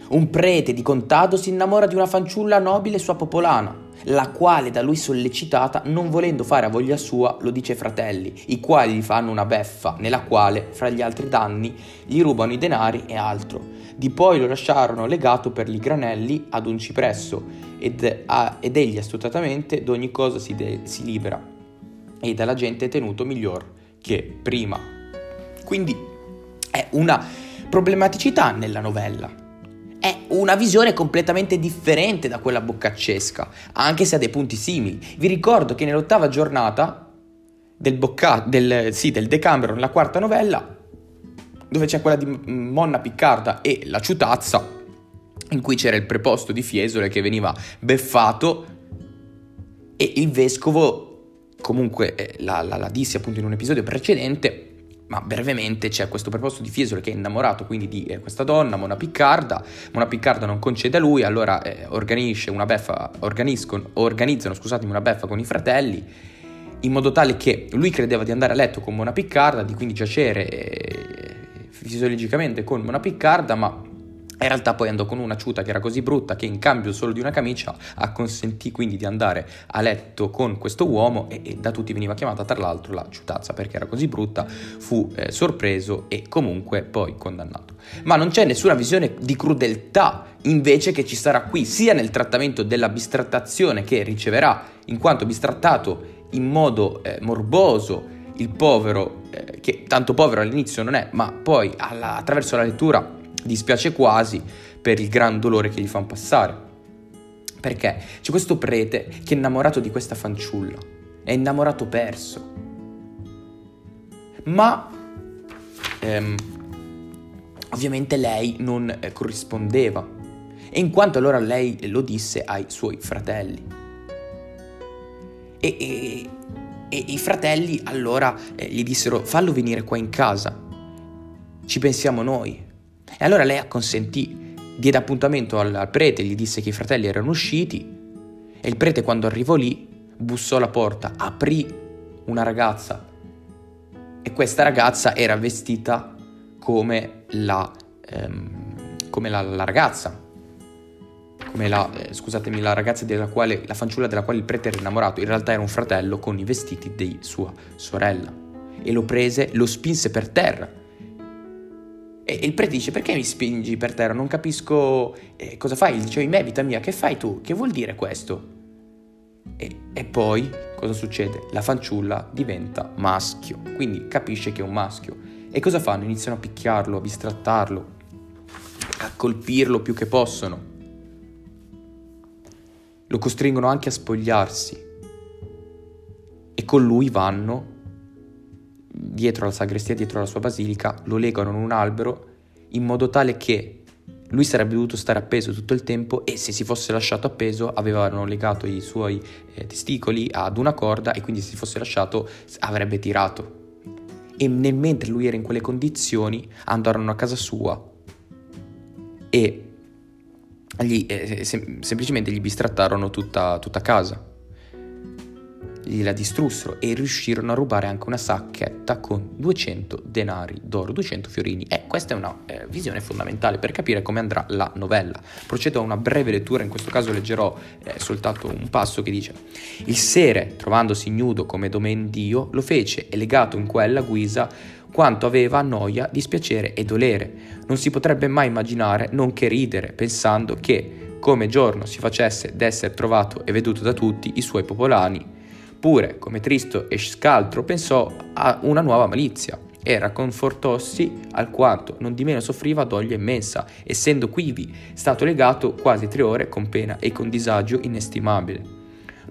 Un prete di contado si innamora di una fanciulla nobile sua popolana, la quale da lui sollecitata, non volendo fare a voglia sua, lo dice ai fratelli, i quali gli fanno una beffa, nella quale, fra gli altri danni, gli rubano i denari e altro. Di poi lo lasciarono legato per gli granelli ad un cipresso, ed, a, ed egli astutatamente d'ogni cosa si, de, si libera e dalla gente tenuto miglior che prima. Quindi è una problematicità nella novella. È una visione completamente differente da quella boccaccesca, anche se ha dei punti simili. Vi ricordo che nell'ottava giornata del, bocca- del, sì, del Decameron, la quarta novella, dove c'è quella di Monna Piccarda e la ciutazza, in cui c'era il preposto di Fiesole che veniva beffato e il vescovo, comunque eh, la, la, la dissi appunto in un episodio precedente, ma brevemente c'è questo preposto di Fiesole che è innamorato quindi di eh, questa donna, Mona Piccarda, Mona Piccarda non concede a lui, allora eh, una beffa, organizzano una beffa con i fratelli, in modo tale che lui credeva di andare a letto con Mona Piccarda, di quindi giacere eh, fisiologicamente con Mona Piccarda, ma in realtà poi andò con una ciuta che era così brutta che in cambio solo di una camicia acconsentì quindi di andare a letto con questo uomo e, e da tutti veniva chiamata tra l'altro la ciutazza perché era così brutta, fu eh, sorpreso e comunque poi condannato. Ma non c'è nessuna visione di crudeltà invece che ci sarà qui sia nel trattamento della bistrattazione che riceverà in quanto bistrattato in modo eh, morboso il povero, eh, che tanto povero all'inizio non è, ma poi alla, attraverso la lettura dispiace quasi per il gran dolore che gli fanno passare. Perché c'è questo prete che è innamorato di questa fanciulla, è innamorato perso. Ma ehm, ovviamente lei non eh, corrispondeva e in quanto allora lei lo disse ai suoi fratelli. E, e, e i fratelli allora eh, gli dissero fallo venire qua in casa, ci pensiamo noi. E allora lei acconsentì, diede appuntamento al, al prete, gli disse che i fratelli erano usciti e il prete quando arrivò lì bussò alla porta, aprì una ragazza e questa ragazza era vestita come la, ehm, come la, la ragazza, come la, eh, scusatemi, la ragazza della quale, la fanciulla della quale il prete era innamorato, in realtà era un fratello con i vestiti di sua sorella. E lo prese, lo spinse per terra e il prete dice perché mi spingi per terra? Non capisco eh, cosa fai. Dice in me vita mia, che fai tu? Che vuol dire questo? E, e, poi cosa succede? La fanciulla diventa maschio, quindi capisce che è un maschio. E cosa fanno? Iniziano a picchiarlo, a bistrattarlo, a colpirlo più che possono. Lo costringono anche a spogliarsi. E con lui vanno dietro alla sagrestia, dietro alla sua basilica, lo legano in un albero in modo tale che lui sarebbe dovuto stare appeso tutto il tempo e se si fosse lasciato appeso avevano legato i suoi eh, testicoli ad una corda e quindi se si fosse lasciato avrebbe tirato. E nel mentre lui era in quelle condizioni andarono a casa sua e gli, eh, sem- semplicemente gli bistrattarono tutta, tutta casa gliela distrussero e riuscirono a rubare anche una sacchetta con 200 denari d'oro, 200 fiorini. E questa è una eh, visione fondamentale per capire come andrà la novella. Procedo a una breve lettura, in questo caso leggerò eh, soltanto un passo che dice Il sere, trovandosi nudo come domendio, lo fece e legato in quella guisa quanto aveva noia, dispiacere e dolere. Non si potrebbe mai immaginare non che ridere, pensando che, come giorno si facesse d'essere trovato e veduto da tutti i suoi popolani, Eppure, come tristo e scaltro, pensò a una nuova malizia e racconfortossi alquanto non di meno soffriva doglia immensa, essendo quivi stato legato quasi tre ore con pena e con disagio inestimabile.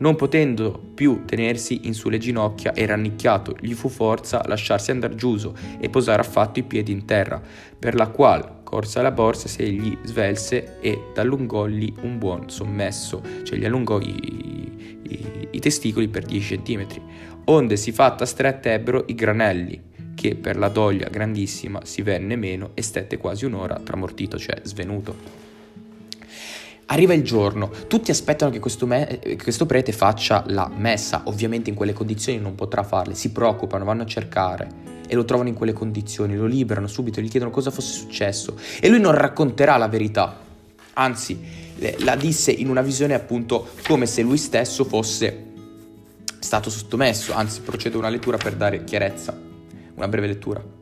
Non potendo più tenersi in sulle ginocchia e rannicchiato, gli fu forza lasciarsi andar giuso e posare affatto i piedi in terra, per la qual corsa alla borsa se gli svelse e allungògli un buon sommesso, cioè gli allungò i, i, i testicoli per 10 cm, onde si fatta stretta ebbero i granelli, che per la doglia grandissima si venne meno e stette quasi un'ora tramortito, cioè svenuto. Arriva il giorno, tutti aspettano che questo, me- questo, prete faccia la messa, ovviamente in quelle condizioni non potrà farle, si preoccupano, vanno a cercare e lo trovano in quelle condizioni, lo liberano subito, gli chiedono cosa fosse successo e lui non racconterà la verità, anzi la disse in una visione appunto come se lui stesso fosse stato sottomesso, anzi procedo una lettura per dare chiarezza, una breve lettura.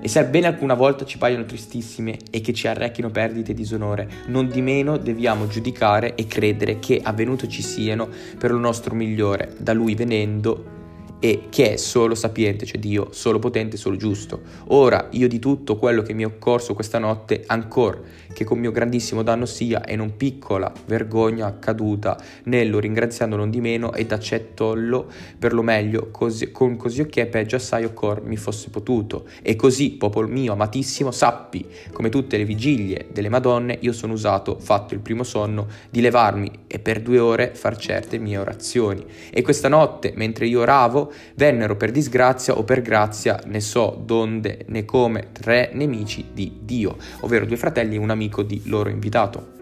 E sebbene alcuna volta ci paiono tristissime e che ci arrechino perdite e disonore, non di meno deviamo giudicare e credere che avvenuto ci siano per lo nostro migliore, da lui venendo e che è solo sapiente, cioè Dio, solo potente, solo giusto. Ora io di tutto quello che mi è occorso questa notte, ancora che con mio grandissimo danno sia e non piccola vergogna accaduta, nello ringraziando non di meno ed accettollo per lo meglio, così, con così che peggio assai occor mi fosse potuto. E così, popolo mio amatissimo, sappi, come tutte le vigilie delle Madonne, io sono usato, fatto il primo sonno, di levarmi e per due ore far certe mie orazioni. E questa notte, mentre io oravo, vennero per disgrazia o per grazia, ne so donde né come, tre nemici di Dio, ovvero due fratelli e un amico di loro invitato.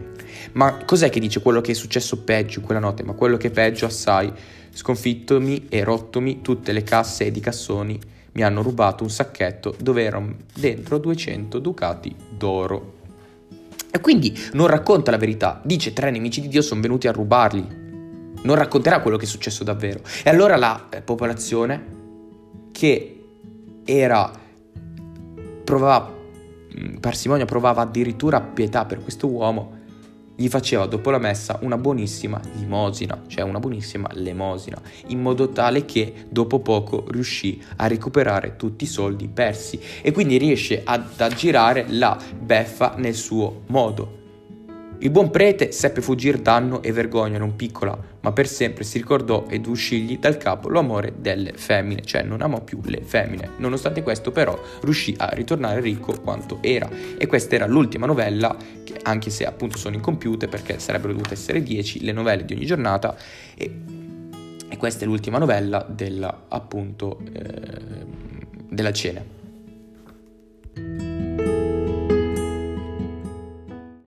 Ma cos'è che dice quello che è successo peggio quella notte? Ma quello che è peggio assai, sconfittomi e rottomi tutte le casse ed i cassoni, mi hanno rubato un sacchetto dove erano dentro 200 ducati d'oro. E quindi non racconta la verità, dice tre nemici di Dio sono venuti a rubarli, non racconterà quello che è successo davvero. E allora la eh, popolazione che era provava parsimonia, provava addirittura pietà per questo uomo, gli faceva dopo la messa una buonissima limosina, cioè una buonissima lemosina, in modo tale che dopo poco riuscì a recuperare tutti i soldi persi e quindi riesce ad aggirare la beffa nel suo modo. Il buon prete seppe fuggir danno e vergogna non piccola, ma per sempre si ricordò ed uscigli dal capo l'amore delle femmine, cioè non amò più le femmine. Nonostante questo però riuscì a ritornare ricco quanto era. E questa era l'ultima novella, che anche se appunto sono incompiute perché sarebbero dovute essere 10 le novelle di ogni giornata, e, e questa è l'ultima novella della appunto eh, della cena.